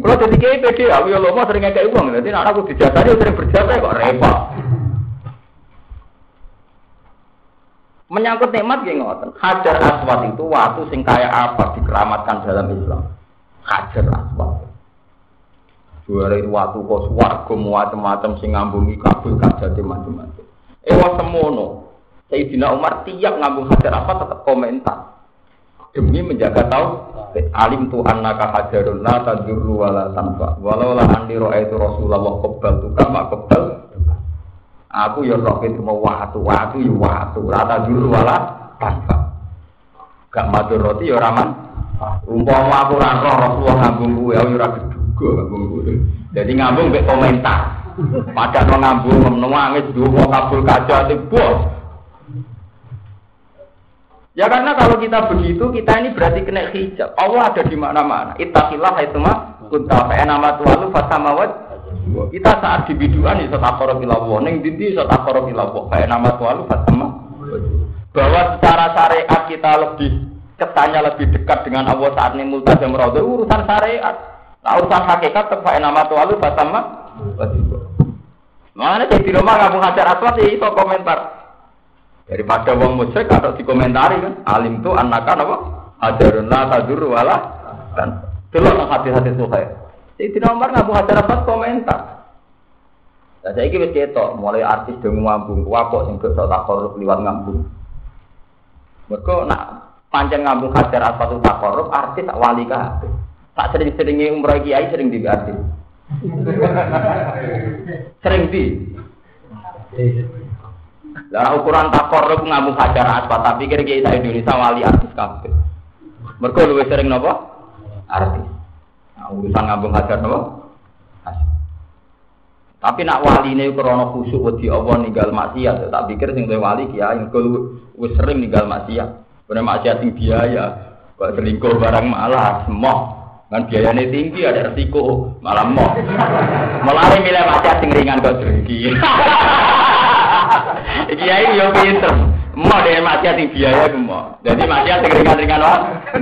Kalau jadi kiai pede, aku ya lomo sering ngekeki uang, jadi anak aku dijasari sering berjasa kok repot. Menyangkut nikmat gak ngoten. Hajar aswad itu waktu sing kaya apa dikeramatkan dalam Islam. Hajar aswad. Dua itu waktu kos warga macam-macam sing ngambungi kabul kajati macam-macam. Ewa semono. Sayyidina Umar tiap ngambung hajar apa tetap komentar. Demi menjaga tahu alim tu annaka hajarun la tadurru wala tanfa. Walau la andi itu Rasulullah qabbal tu kama qabbal Aku ya roh itu mau waktu, waktu ya waktu, rata dulu wala tanpa. Gak matur roti ya raman. Umpama aku ora roh Rasulullah ngambung kuwe, aku ora geduga ngambung. Jadi ngambung mek komentar. Padahal no ngambung nangis duwe kabul kaca bos. Ya karena kalau kita begitu, kita ini berarti kena hijab. Allah ada di mana-mana. Ittaqillah itu mah fa nama tualu fasamawat kita saat di biduan iso takoro ilawo, ning dindi iso takoro ilawo. Kayak nama tualu fatama. Bahwa secara syariat kita lebih kesannya lebih dekat dengan Allah saat ini multazam rada urusan syariat. Nah urusan hakikat tetap nama tualu fatama. Mana jadi di rumah kamu hajar aswad itu komentar. Daripada wong musyrik atau dikomentari kan, alim tuh anakan apa? Ajarun la tadur wala dan delok hati-hati tuh kayak. Sayyidina Umar ngaku hajar apa komentar. Nah, saya kira cetok, mulai artis dong ngambung, wapok sing gak tak korup liwat ngambung. Mereka nak panjang ngambung hajar apa tuh tak korup, artis tak wali kah? Tak sering-seringnya umroh kiai sering di artis. sering di. Lah ukuran tak korup ngambung hajar apa, tapi kira kiai Indonesia wali artis kabeh. Mereka lebih sering nopo? Artis urusan ngambung hajar nopo. Tapi nak wali ini krono khusuk wedi Allah ninggal maksiat, tak pikir sing wali kiai engko wis sering ninggal maksiat. Bener maksiat sing biaya, kok selingkuh barang malah semua. Kan biayanya tinggi ada resiko, malah mau. Malah milih maksiat sing ringan kok tinggi. Kiai yo pinter. Mau deh maksiat sing biaya ku mau. Jadi maksiat sing ringan-ringan wae.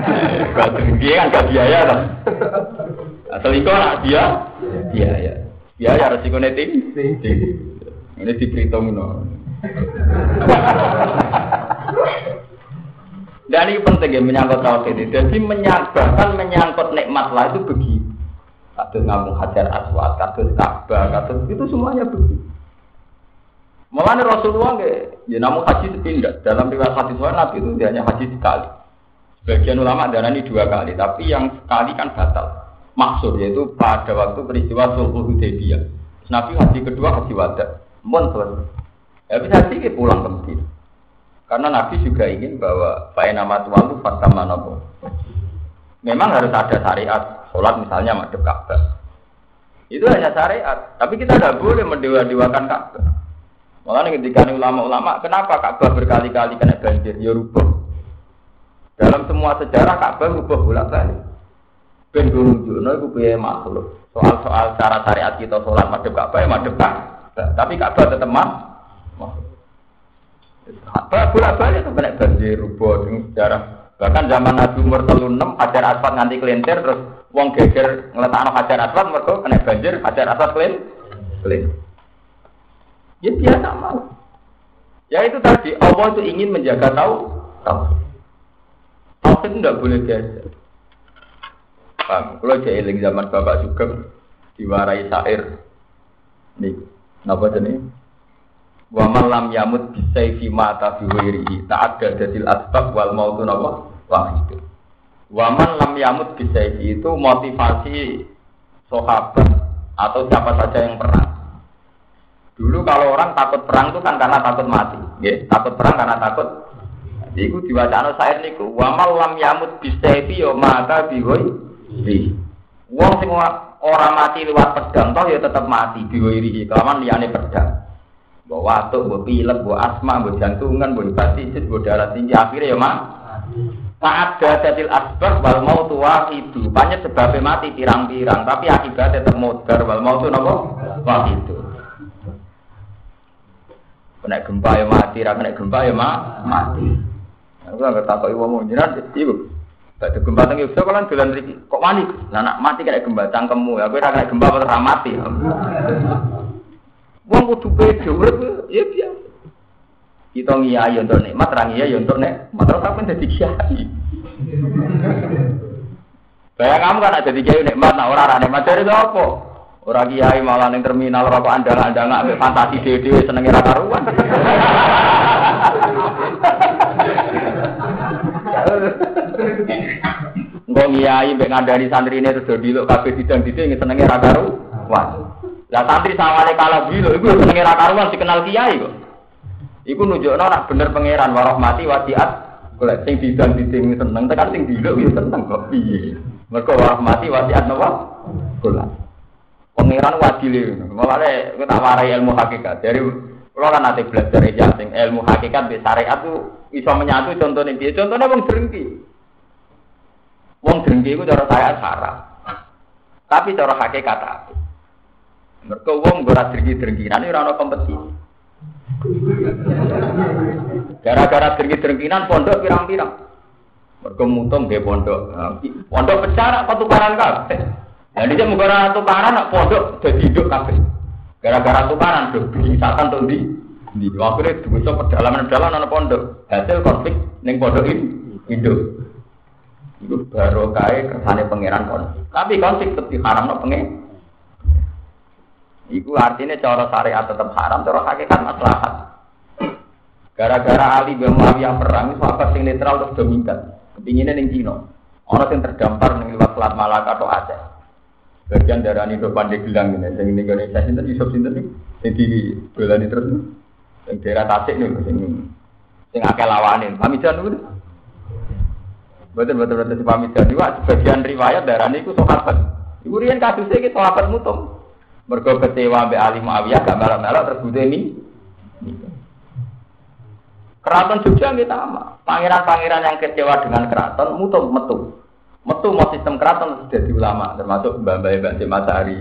Kok tinggi kan gak biaya toh. Selingkuh nak dia, iya ya. Ya ya resiko neting. Ini diperhitung no. Dan ini penting ya menyangkut tauhid ini. Jadi menyangkut menyangkut nikmat lah itu begitu. Kados ngomong hajar aswad, kados Ka'bah, kados itu semuanya begitu. Mulanya Rasulullah nggak, ya namun haji sepindah. Dalam riwayat hadis Nabi itu hanya haji sekali. Sebagian ulama darah ini dua kali, tapi yang sekali kan batal maksud yaitu pada waktu peristiwa Sulhul Hudaybiyah. Nabi haji kedua haji wada. Mohon selesai. Bisa haji pulang ke. Karena Nabi juga ingin bahwa Pak nama Tuhan itu fatama nopo. Memang harus ada syariat sholat misalnya madhab Ka'bah. Itu hanya syariat. Tapi kita tidak boleh mendewa-dewakan Ka'bah. Malah ketika ulama-ulama, kenapa Ka'bah berkali-kali kena banjir? Ya rubah. Dalam semua sejarah Ka'bah rubah bolak-balik. Ben nunjukno iku piye makhluk. Soal-soal cara syariat kita sholat madhep Ka'bah ya madhep Ka'bah. Tapi Ka'bah tetap mah. Ka'bah bolak-balik itu kena banjir rubuh sejarah. Bahkan zaman Nabi umur telu enam hajar asfalt nganti kelintir terus wong geger ngeletakno hajar asfalt mereka kena banjir hajar asfalt kelin kelin. Ya biasa mau. Ya itu tadi Allah itu ingin menjaga tahu tahu. Tauhid itu tidak boleh geser. Paham? Kalau eling zaman bapak juga diwarai syair. Nih, napa jenis? Wa malam yamut bisayfi mata tak ada dadil asbab wal mautu napa wahid. Wa lam yamut bisayfi itu motivasi sahabat atau siapa saja yang perang. Dulu kalau orang takut perang itu kan karena takut mati, ya. Takut perang karena takut. Iku diwacana saya niku. Wa lam yamut bisayfi yo mata bi Wong sing ora mati lewat pedang toh ya tetap mati biwiri kelaman liyane pedang. Mbok watuk, mbok pilek, mbok asma, mbok jantungan, mbok hepatitis, mbok darah tinggi akhirnya ya mak. Saat datil asbab wal mau tua itu, banyak sebabnya mati pirang-pirang, tapi akibatnya tetap modar wal mau tuh nopo wah itu. Kena gempa ya mati, kena gempa ya mati. Aku nggak tahu ibu mau jinak, ibu. Batu teng Yogyakarta kalau dolan mriki kok wani. Lah nak mati kena gempa cangkemmu. Aku ora kena gempa ora mati. Wong kudu pede urip ya biasa. Kita ngiyai untuk nikmat, ra ngiyai untuk nek, mata sampean dadi kiai. Kamu kan ada kiai nikmat, nah orang rane nikmat dari apa? Orang kiai malah neng terminal rokok andang-andang ambek fantasi dhewe-dhewe senenge ra karuan. Engko ngiyai mbek ngandani santrine terus do diluk kabeh didang-didang senenge ra karuan. Lah santri sawale kalah bilo iku senenge ra karuan dikenal kiai kok. Iku nunjukno nak bener pangeran warahmati wasiat golek sing didan diding seneng tekan sing diluk yo seneng kok piye. Mergo warahmati wasiat napa? Golek. Pangeran wadile mulane kita warai ilmu hakikat. Dari kalau kan nanti belajar ya sing ilmu hakikat di syariat bisa menyatu contohnya dia. Contohnya wong drengki. Wong drengki itu cara saya sarah. Tapi cara hakikat apa? Mereka wong ora drengki-drengkinan ora ana kompetisi. Gara-gara drengki-drengkinan pondok pirang-pirang. Mereka mutung dia pondok. Pondok pecah apa tukaran kabeh. Jadi dia mengkora tukaran nak pondok jadi hidup kabeh. Gara-gara tukaran tuh misalkan tuh di di akhirnya bisa pedalaman-pedalaman anak pondok. Hasil konflik neng pondok ini hidup. Itu baru kaya kesannya pangeran konflik. Tapi konflik tetap diharam no pengen. Iku artinya cara syariat tetap haram, cara hakikat maslahat. Gara-gara Ali bin Muawiyah perang, itu apa sing netral terus dominan. Kepinginnya ning Cina. Orang yang terdampar ning lewat Selat Malaka atau Aceh. Bagian darah ini do pandai gelang ini, sing ning Indonesia sinten Yusuf sinten nih, sing di belani terus nih, sing daerah Tasik nih, sing akeh lawanin. Pamijan niku. Betul betul betul pamijan juga sebagian riwayat darah ini ku sahabat. Iku riyen kasusnya ki sahabat mutung. Mergo kecewa mbek Ali Muawiyah gak melok-melok terus ini. Keraton Jogja kita sama. Pangeran-pangeran yang kecewa dengan keraton mutu metu. Metu mau sistem keraton sudah di ulama termasuk Mbak Mbak Mbak Matahari.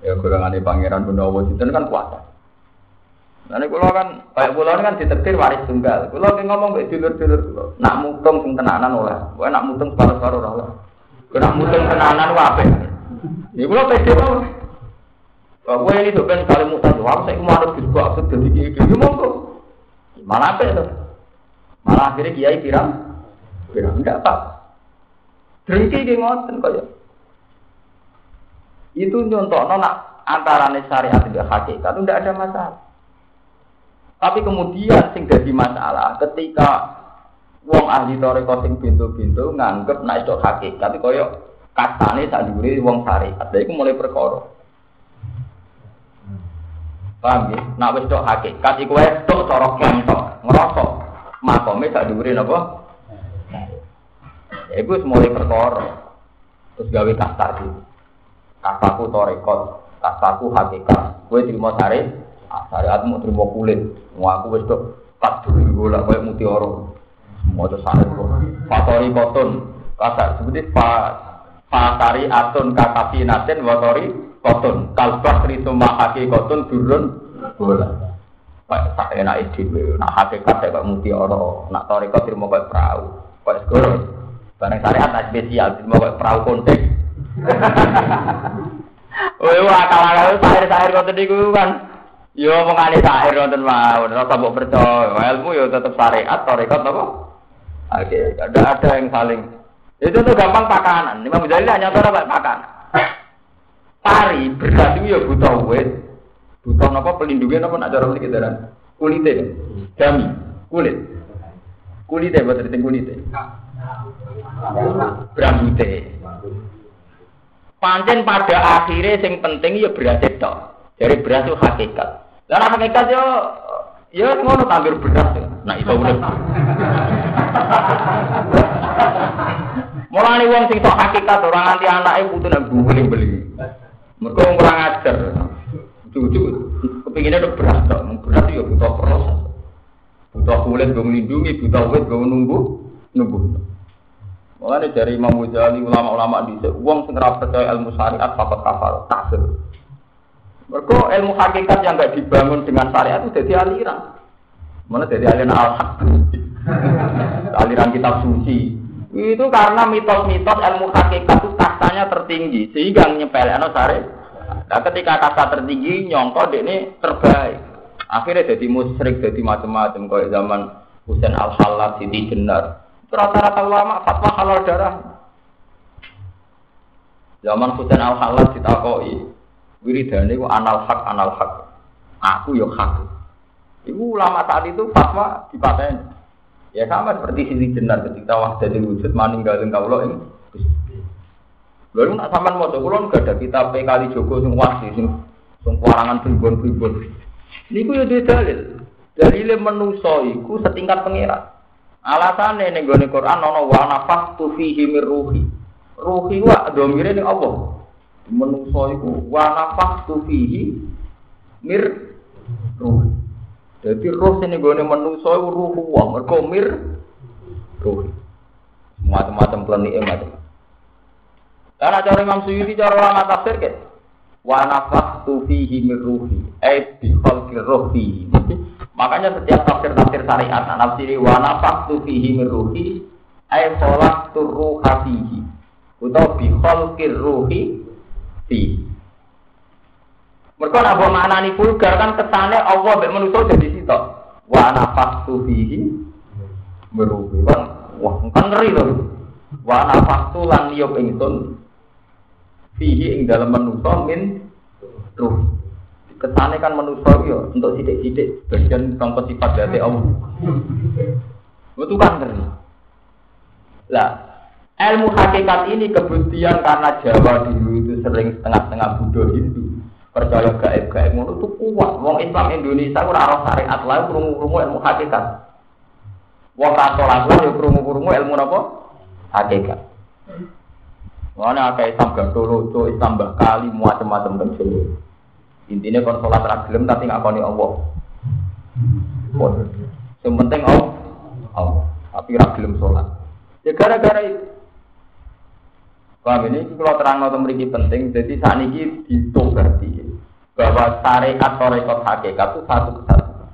Ya golongan pangeran Gunawan itu kan kuasa. Nanti kulo kan, kayak kulo kan ditetir waris tunggal. Kulo kan ngomong kayak dulur-dulur. Nak mutung sing tenanan oleh. Gue nak mutung separuh-separuh oleh. Gue nak mutung tenanan wape. Ya kulo pede banget. Bahwa ini tuh kan kali mutan, wah saya ke mana gitu, aku jadi kiai kiai monggo. Malah apa itu? Malah akhirnya kiai pirang, pirang enggak pak. Drengki ki ngoten kaya. Itu nyontok nona antara syariat dan hakikat itu tidak ada masalah. Tapi kemudian sing jadi masalah ketika wong ahli toreko sing pintu-pintu nganggep nek itu hakikat kaya katane sak dhuwure wong syariat. Lha iku mulai perkara. Paham ya? Nak wis tok hakikat iku wae tok cara kentok, ngrasa makome sak dhuwure napa? Ya iku mulai perkara. Terus gawe kasar iki. Kasaku torekot, kasaku hakikat. Kowe terima sare, syariat mau terima kulit. Mau aku wis tok pas dulu bola koyo mutiara. Semua itu sare kok. Fatori koton. Kasar seperti Pasari atun kakapi naten watori kotun kalbah ritu mahaki kotun turun bola. Pak tak enak ide, nak hakikat kayak muti oro, nak toriko terima kayak perahu, kayak sekolah. Barang syariat nak spesial terima kayak perahu konteks. Wah, akal akal sahir sahir kau tadi kan Yo mengani syair wonten mawon, ora mbok percaya. Ilmu yo tetep syariat, tarekat apa? Oke, ada ada yang saling. Itu tuh gampang pakanan. Imam Ghazali hanya tahu apa pakanan. Tari berarti yo butuh wit, butuh apa pelindungnya apa nak cara mriki daran. Kulite, kulit. Kulite buat kulit kulite. Brambute. Pancen pada akhirnya sing penting ya beras itu. Dari beras itu hakikat. Dan hakikat yo ya ngono tanggir beras. Nah itu udah. Mulane wong sing tok hakikat orang anti anake putu nang beli-beli. Mergo kurang ajar. Cucu kepinginnya udah beras tok. Beras ya butuh proses. Butuh kulit gue melindungi, butuh wit gue nunggu, nunggu. Mulane dari Imam Ghazali ulama-ulama di uang sing percaya ilmu syariat fakot kafar kafir. Mereka ilmu hakikat yang gak dibangun dengan syariat itu jadi aliran. Mana jadi aliran al-haq. aliran kitab suci. Itu karena mitos-mitos ilmu hakikat itu kastanya tertinggi sehingga nyepelekno syariat. Nah, ketika kasta tertinggi nyongko ini terbaik. Akhirnya jadi musyrik, jadi macam-macam kayak zaman Husain al-Halal, Siti Jenar. Rata-rata ulama fatwa halal darah. Zaman Husain al Halal ditakoi, wiridane ku anal hak anal hak. Aku yo hak. Ibu ulama saat itu fatwa dipaten. Ya sama seperti sisi jenar ketika wahdatul wujud maninggalin kaulo ini. Lalu nak sampean mau coba gak ada kitab kali Joko sing wasi sing sing kuarangan pribon-pribon. Niku yo dalil. Dalile menusa iku setingkat pangeran. Alasane ning gone Quran ana wa nafaqtu fihi mir ruhi. Wa domire ning apa? Menungso iku wa nafaqtu fihi mir ruhi. Jadi roh sing gone menungso iku ruhu wa mergo mir ruhi. Macam-macam planike macam. Karena cara Imam Suyuti cara ulama tafsir kan wa nafaqtu fihi mir ruhi. Eh bi khalqir ruhi. Makanya setiap tafsir-tafsir syariat nafsiri wa nafaqtu fihi min ruhi ay khalaqtu ruha fihi utawa bi khalqir ruhi mesti. Mereka nabo mana nih vulgar kan kesannya Allah bek menutup jadi situ. Wa nafas tuh hihi merubah. Wah kan ngeri loh. Wah nafas tu lan yop ingsun Fihi ing dalam menutup min ruh. Kesannya kan menutup yo untuk sidik-sidik bagian kompetitif dari Allah. Betul kan ngeri. Lah ilmu hakikat ini kemudian karena Jawa dulu itu sering setengah-setengah Buddha Hindu percaya gaib-gaib itu tuh kuat. Wong Islam Indonesia ora ora syariat lah krungu-krungu ilmu hakikat. Wong Katolik lah yo krungu-krungu ilmu apa? Hakikat. Mana kayak Islam Gandolo, Islam Bakali, macam-macam sebagainya. Intinya kon sholat ragilem tapi nggak koni Allah. Yang penting Allah, Allah. Tapi ragilem sholat. Ya gara-gara itu. Paham ini kalau terang atau memiliki penting, jadi saat ini itu berarti bahwa syariat atau rekod hakikat itu satu kesatuan.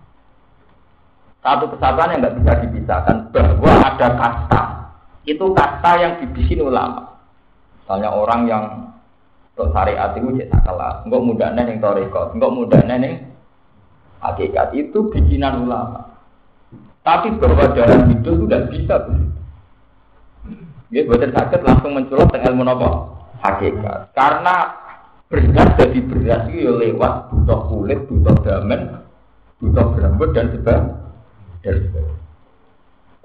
Satu kesatuan yang nggak bisa dipisahkan bahwa ada kasta. Itu kasta yang dibikin ulama. Misalnya orang yang Terus syariat itu cek salah. Enggak mudahnya yang torikot. Enggak mudahnya yang hakikat itu bikinan ulama. Tapi bahwa dalam itu sudah bisa. Dia buatan sakit langsung menculot dengan ilmu apa? Hakikat. Karena beras jadi beras itu ya lewat butuh kulit, butuh damen, butuh rambut dan sebagainya.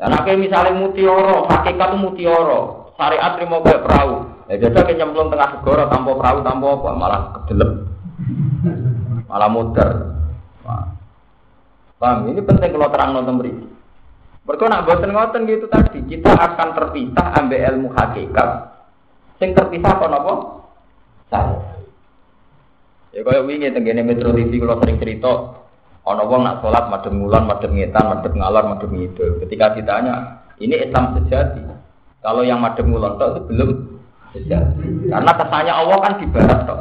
Dan akhirnya misalnya mutioro, hakikat itu mutioro, syariat terima kayak perahu, Ya jajah ke nyemplung tengah segoro tanpa perahu tanpa apa malah kedelep. Malah muter. Paham? Ini penting kalau terang nonton beri. Mereka nak boten ngoten gitu tadi, kita akan terpisah ambil ilmu hakikat. Sing terpisah apa apa? Saya. Ya kaya wingi tenggene Metro TV kalau sering cerita ana wong nak salat madhep ngulon, madhep ngetan, madhep ngalor, madhep ngidul. Ketika ditanya, ini Islam sejati. Kalau yang madhep ngulon itu belum karena kesannya Allah kan di barat toh.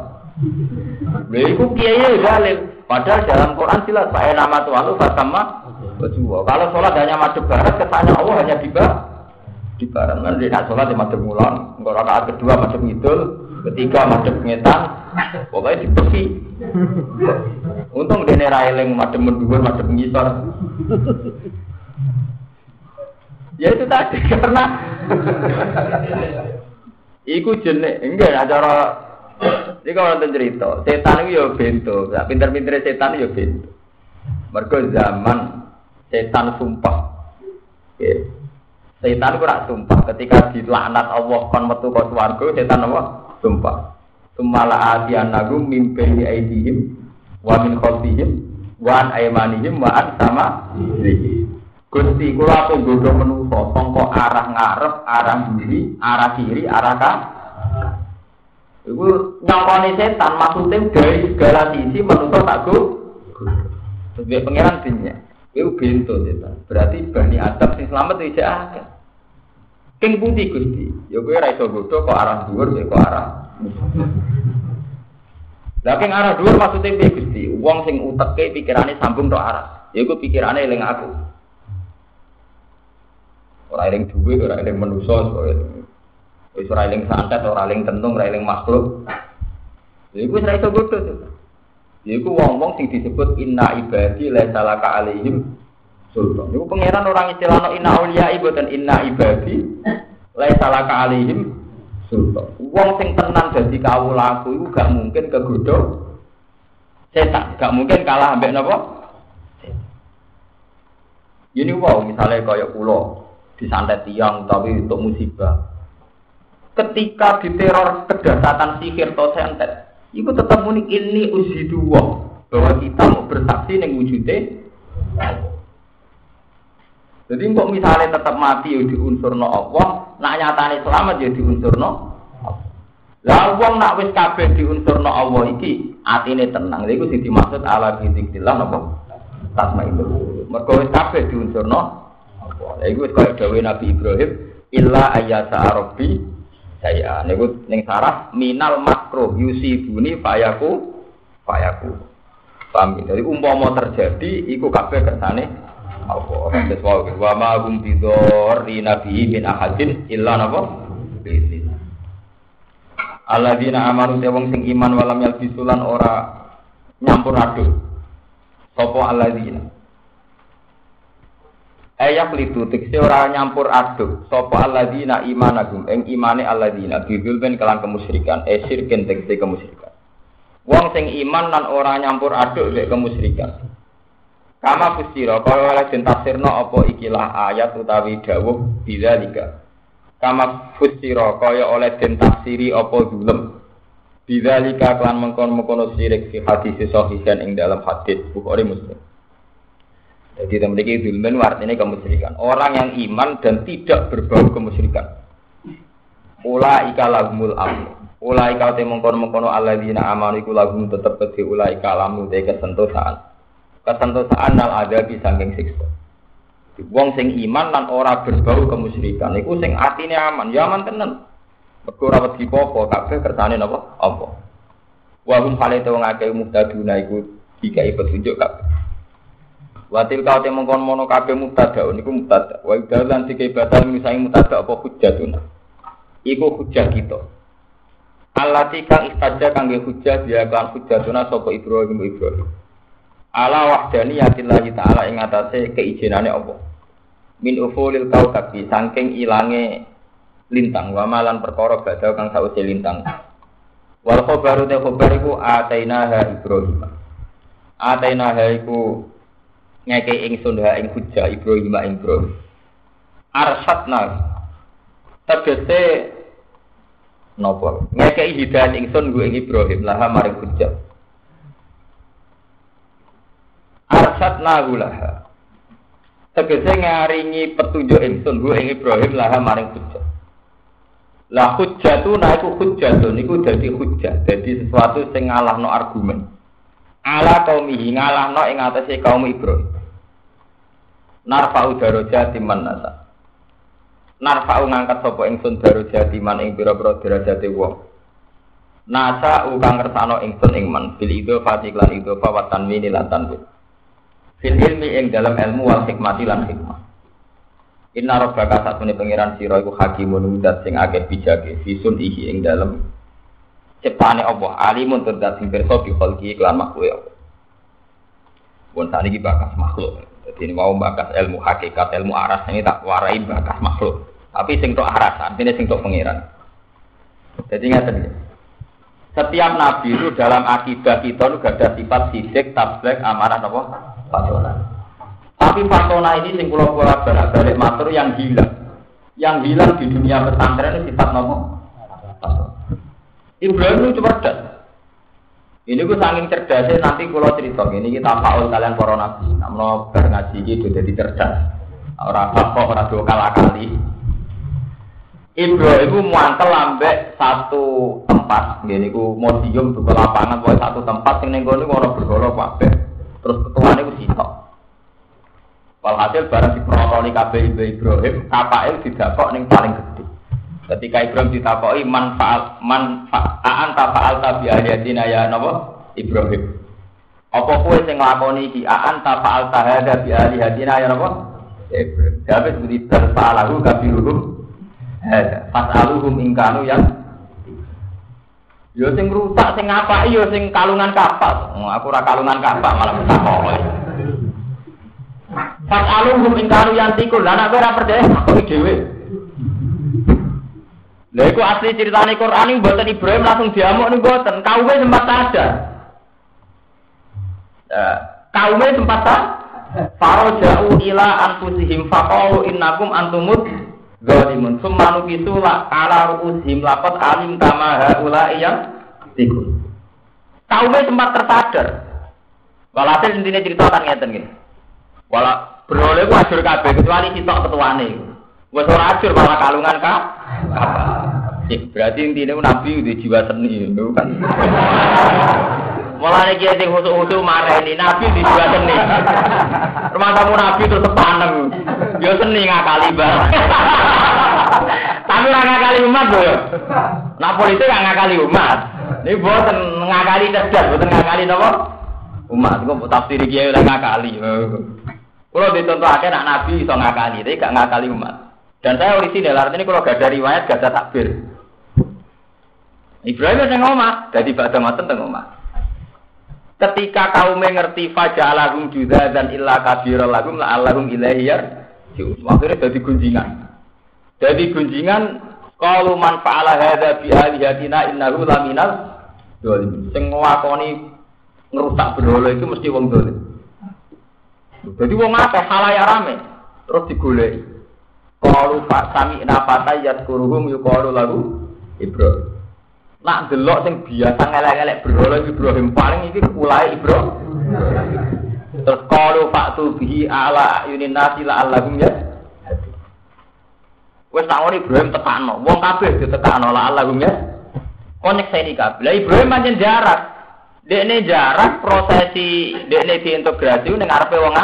Lha iku kiai dalil. Padahal dalam Quran jelas Pak nama Tuhan lu sama Kalau sholat hanya madhep barat, kesannya Allah hanya di barat. Di barat. Nanti nak sholat di madhep mulan. Enggak rakaat kedua madhep ngidul, ketiga madhep ngetan. Pokoknya di. Untung dene ra eling madhep dhuwur madhep ngisor. ya itu tadi karena iku jenek enggak ada cara ini kalau nonton cerita setan itu ya bento pinter-pinter setan ya bento mereka zaman setan sumpah ya. setan itu sumpah ketika dilaknat Allah kon metu ke swarga setan apa sumpah Sumala atian nagu mimpi aidihim wa min khalfihim wa an aymanihim wa an sama Gusti kula penggodho menungso sangka arah ngarep, arah kiri, arah kiri, arah kan. Iku nyongkone setan maksudnya dari segala sisi menungso tak go. Sebagai pangeran dunia. Iku bento setan. Berarti Bani Adam sing selamat itu akeh. King putih Gusti. Ya kowe ora iso kok arah dhuwur kok arah. Lah arah dhuwur maksudnya piye Gusti? Wong sing uteke pikirane sambung tok arah. Ya iku pikirane eling aku. Ora eling duwe, ora eling manusa, wis ora eling santet, ora eling tentung, ora eling makhluk. Lha iku wis ora iso to. Ya iku wong-wong sing disebut inna ibadi la salaka alaihim sultan. Iku pangeran orang istilahno inna auliya dan inna ibadi la salaka alaihim sultan. Wong sing tenan dadi kawulaku iku gak mungkin kegodho setan, gak mungkin kalah ambek napa? Ini wow, misalnya kayak pulau, disantet tiang tapi untuk musibah. Ketika diteror kedasatan sihir atau santet, itu tetap unik ini uji dua bahwa kita mau bersaksi yang wujudnya. Jadi kok misalnya tetap mati ya di unsur no Allah, nak nyatane selamat ya unsur no lah wong nak wis kabeh di unsur no Allah iki atine tenang. Lha iku sing dimaksud ala bizikrillah napa? Tasma itu. Mergo wis kabeh di unsur no Lah iku wis kaya dawuh Nabi Ibrahim, illa ayasa arabi saya niku ning sarah minal makro yusibuni fayaku fayaku. Paham Jadi umpama terjadi iku kabeh kersane apa terus wae wa ma hum bidor nabi min ahadin illa napa? Alladzina amanu wong sing iman walam yalbisulan ora nyampur aduk. Sapa alladzina Ayak litu tikse ora nyampur aduk sapa alladzina imanagum ing imane alladzina bibul ben kelan kemusyrikan e sirken tekse kemusyrikan. Wong sing iman lan ora nyampur aduk mek kemusyrikan. Kama kusira kaya oleh den tafsirno apa ikilah ayat utawi dawuh bidzalika. Kama kusira kaya oleh den tafsiri apa zulm. Bidzalika kelan mengkon-mengkono sirik fi hadis sahih ing dalam hadis Bukhari Muslim. Jadi memiliki zulmen artinya kemusyrikan. Orang yang iman dan tidak berbau kemusyrikan. Ula ika lagumul amnu. Ula ika te mengkono mengkono dina amanu iku lagum tetep kedhe ula ika lamu te kesentosaan. Kesentosaan nal ada di saking siksa. Wong sing iman lan ora berbau kemusyrikan iku sing atine aman, ya aman tenan. Mergo ora wedi apa kabeh kersane napa? Apa? Wa hum hale te wong akeh muhtaduna iku dikai petunjuk kabeh. Watil kau temu kon mono kabeh mubtada niku mubtada. Wa idalan sike batal misangi mubtada apa hujjatuna. Iku hujjah kita. Allati kang istaja kangge hujjah dia kan hujjatuna sapa Ibrahim Ibrahim. Ala wahdaniyatillah taala ing atase keijenane apa. Min ufulil kaukabi saking ilange lintang wa malan perkara badal kang sause lintang. Wal khabaru te khabar iku atainaha Ibrahim. Atainaha iku ngeke ingsun ha ing hujjah Ibrahim ing Ibrahim. Arsatna tegese napa? Ngeke hidayah ingsun gue ing Ibrahim laha maring hujjah. Arsatna gulaha. Tegese ngaringi petunjuk ingsun gue ing Ibrahim laha maring hujjah. Lah hujjah tu naiku hujjah tu niku dadi hujjah, dadi sesuatu sing ngalahno argumen ala kaum ihi ngalahno ing atase kaum Ibrahim. Narfa'u darajati man nasa. Narfa'u ngangkat sapa ingsun darajati man ing pira-pira derajate wong. Nasa ukang kersano ingsun ing man bil itu fatiklan itu fawatan mini lan tanwin. Fil ilmi ing dalam ilmu wal hikmati lan hikmah. Inna rabbaka satune pangeran sira iku hakimun dat sing akeh bijake fisun ihi ing dalam ciptane Allah alimun tur dat sing pirsa bi khalqi lan makhluk Allah Pun saat ini bakas makhluk. Ini mau bakas ilmu hakikat, ilmu aras ini tak warai bakas makhluk. Tapi sing tok aras, artinya sing tok pengiran. Jadi ingat tadi. Setiap nabi itu dalam akidah kita itu gak ada sifat sidik, tablek, amarah, apa? Fatona. Tapi fatona ini sing kula kula balik matur yang hilang. Yang hilang di dunia pesantren itu sifat nopo? Ibrahim itu cerdas. Ini gue saking cerdasnya nanti kalau cerita ini kita faul kalian para nabi. Namun bar ngaji gitu jadi cerdas. Orang apa orang dua kali kali. Ibrahim itu muantel ambek satu tempat. Gini gue museum ke lapangan buat satu tempat yang nenggo ini orang bergolo apa Terus ketua ini gue sitok. Walhasil barang di protoni KB Ibrahim, KPL tidak kok neng paling gede. Ketika Ibrahim ditakoi manfaat manfaat tafaal tabi ayatina ya napa Ibrahim. Apa kowe sing nglakoni iki aan tafaal tahada bi alihatina ya napa Ibrahim. Dapat seperti terfalahu kabiruhum hada. Fasaluhum ingkanu yang Yo sing rusak sing apa yo sing kalungan kapal. Aku ora kalungan kapal malah takok. Fasaluhum ingkanu yang tikul. Lah nek ora percaya kok dhewe. Lha iku asli ceritane Quran iki mboten Ibrahim langsung diamuk ning mboten, kaume sempat sadar. Uh, kaume sempat sadar. Faro jauh ila anfusihim faqalu innakum antumut zalimun. Summa nukisu la ala ru'usihim laqad alim kama haula yang tikun. Kaume sempat tersadar. Walhasil intinya cerita kan ngeten nggih. Wala beroleh ku kabeh kecuali sitok ketuane. Wes ora ajur malah kalungan ka. Berarti intinya nabi di jiwa seni itu kan. Malah nih sing khusus-khusus marah ini nabi di jiwa seni. Rumah tamu nabi itu sepaneng. Yo seni ngakali bar. Tapi ora ngakali umat loh yo. Nah politik gak ngakali umat. Ini boten ngakali cerdas, boten ngakali napa? Umat kok tafsir kiai ora ngakali. Kalau aja nak nabi iso ngakali, tapi gak ngakali umat. Dan saya orisinil, artinya kalau gak ada riwayat, gak ada takbir. Ibrahim yang ngomah, jadi pada matan teng ngomah. Ketika kaum mengerti fajalahum juga dan illa kabir lahum la allahum ilaihiyar, akhirnya jadi gunjingan. Jadi gunjingan kalau man fa'ala hadza bi alihatina innahu laminal dolim. Sing nglakoni ngerusak berhala itu mesti wong dolim. Jadi wong akeh halaya rame terus digoleki. Kalu pak sami nafata kuruhum yuk kalu lagu Ibrahim. Nak delok sing biasa ngelek-ngelek berhala Ibrahim paling iki ulai Ibrahim. Terus kalu pak tubihi ala yunin nasi la allahum ya. Wes tak Ibrahim tekano, wong kabeh ditekano la allahum ya. Konek saya ini kabeh. Lah Ibrahim pancen jarak. Dekne jarak prosesi dekne diintegrasi ning ngarepe wong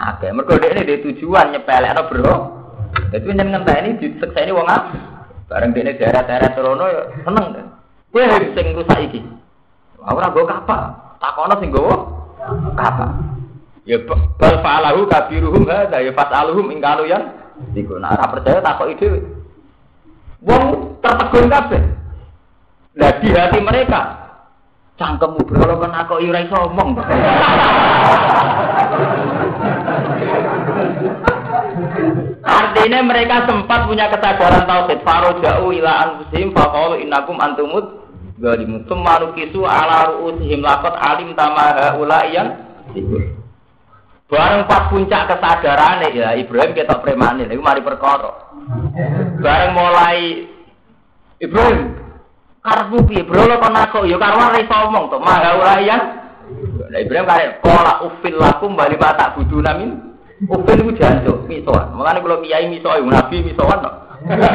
akeh. Mergo dekne di tujuan nyepelekno bro. Ngentah ini diseksa ini wong apa? Bareng dene daerah-daerah Trono ya seneng. Kowe sing rusak iki. Ora go kapal. Takono sing gowo kapal. Ya bal fa'alahu kabiruhum hadza ya fas'aluhum ing kanu yang iku nek ora percaya takoki dhewe. Wong tertegun kabeh. Lah di hati mereka cangkemmu berhala kan aku ora iso omong. Artinya mereka sempat punya kesadaran tauhid. Faro jauh ila anfusihim faqalu innakum antumut zalimun. Tsumma nukisu ala ru'usihim laqad alim tama haula yang Bareng pas puncak kesadaran ya Ibrahim kita premane niku mari perkara. Bareng mulai Ibrahim karepmu piye bro lo kon aku ya karwan ra iso omong to mahaula yang Nah Ibrahim kare pola ufil lakum bali tak budu namin Upin itu jancuk, misoan. Makanya kalau kiai misoan, nabi misoan.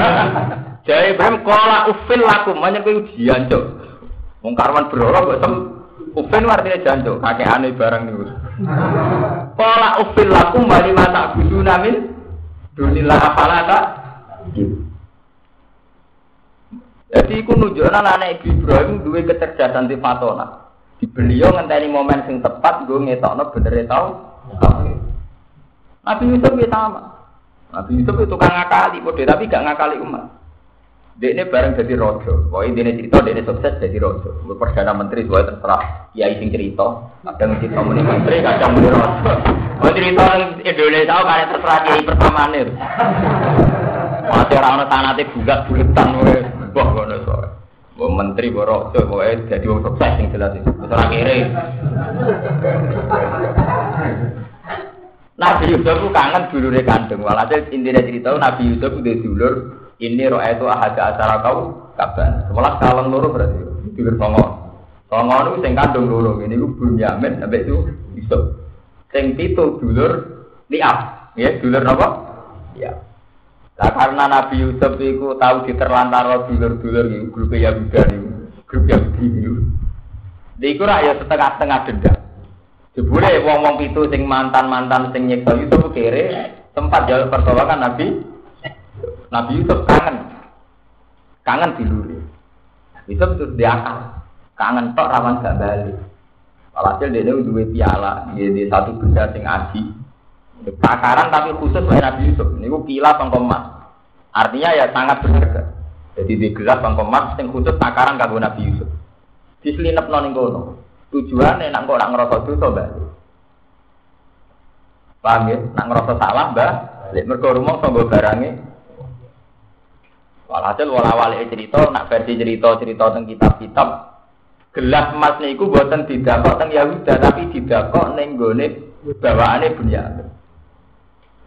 Jadi Ibrahim kola ufin laku, banyak itu jancuk. Wong karwan berolok kok tem. Ufin artinya jancuk, kakek aneh barang nih. Kola ufin laku, bali mata budu namin. Dunilah apalata. Jadi aku nunjukkan anak Ibrahim dua kecerdasan di fatona. Di beliau ngenteni momen sing tepat, gue ngetokno bener tau. Nabi Yusuf ya sama. Nabi Yusuf itu tukang ngakali, bodoh tapi gak ngakali umat. Dia ini bareng jadi rojo. Pokoknya dia cerita, dia sukses jadi rojo. Perdana menteri juga terserah. Ya sing cerita. Kadang cerita muni menteri, kadang muni raja. Oh cerita Indonesia kan terserah kiai pertama nih. Masih orang tanate bulat buletan wae. Wah ngono soe. Mbok menteri mbok raja pokoke dadi wong sukses sing jelas itu. Terus akhire. Nabi Yusuf itu kangen dulure kandung. Walhasil intinya cerita Nabi Yusuf itu dulur ini roh itu ahada acara kau kaban. Sebelah kaleng loro berarti dulur songo. Songo itu sing kandung loro. Ini gue Bunyamin sampai itu Yusuf. Sing pitu dulur liap. Ya, dulur apa? Ya. Nah, karena Nabi Yusuf itu tahu diterlantar dulur-dulur itu grup Yahuda itu, grup Yahudi itu. Di itu ya setengah-setengah dendam. Jebule wong-wong pitu sing mantan-mantan sing nyekso Yusuf kere sempat jalur pertolongan Nabi Nabi Yusuf kangen. Kangen diluri. Yusuf terus diakal. Kangen tok rawan gak balik. Walhasil dia duwe piala, dia di satu benda sing aji. Takaran tapi khusus oleh Nabi Yusuf. Ini gue piala pengkomas. Artinya ya sangat berharga. Jadi di gelas pengkomas yang khusus takaran kanggo Nabi Yusuf. Diselinep noning kono. Tujuan nak kok nak ngerasa dosa balik. Paham ya? Nak ngerasa salah mbak. Lek mergo rumah sanggo barange. Walhasil wala wali cerita, nak versi cerita cerita tentang kitab-kitab. Gelas emas niku buatan didakok teng Yahuda tapi didakok ning gone bawaane Bunyamin.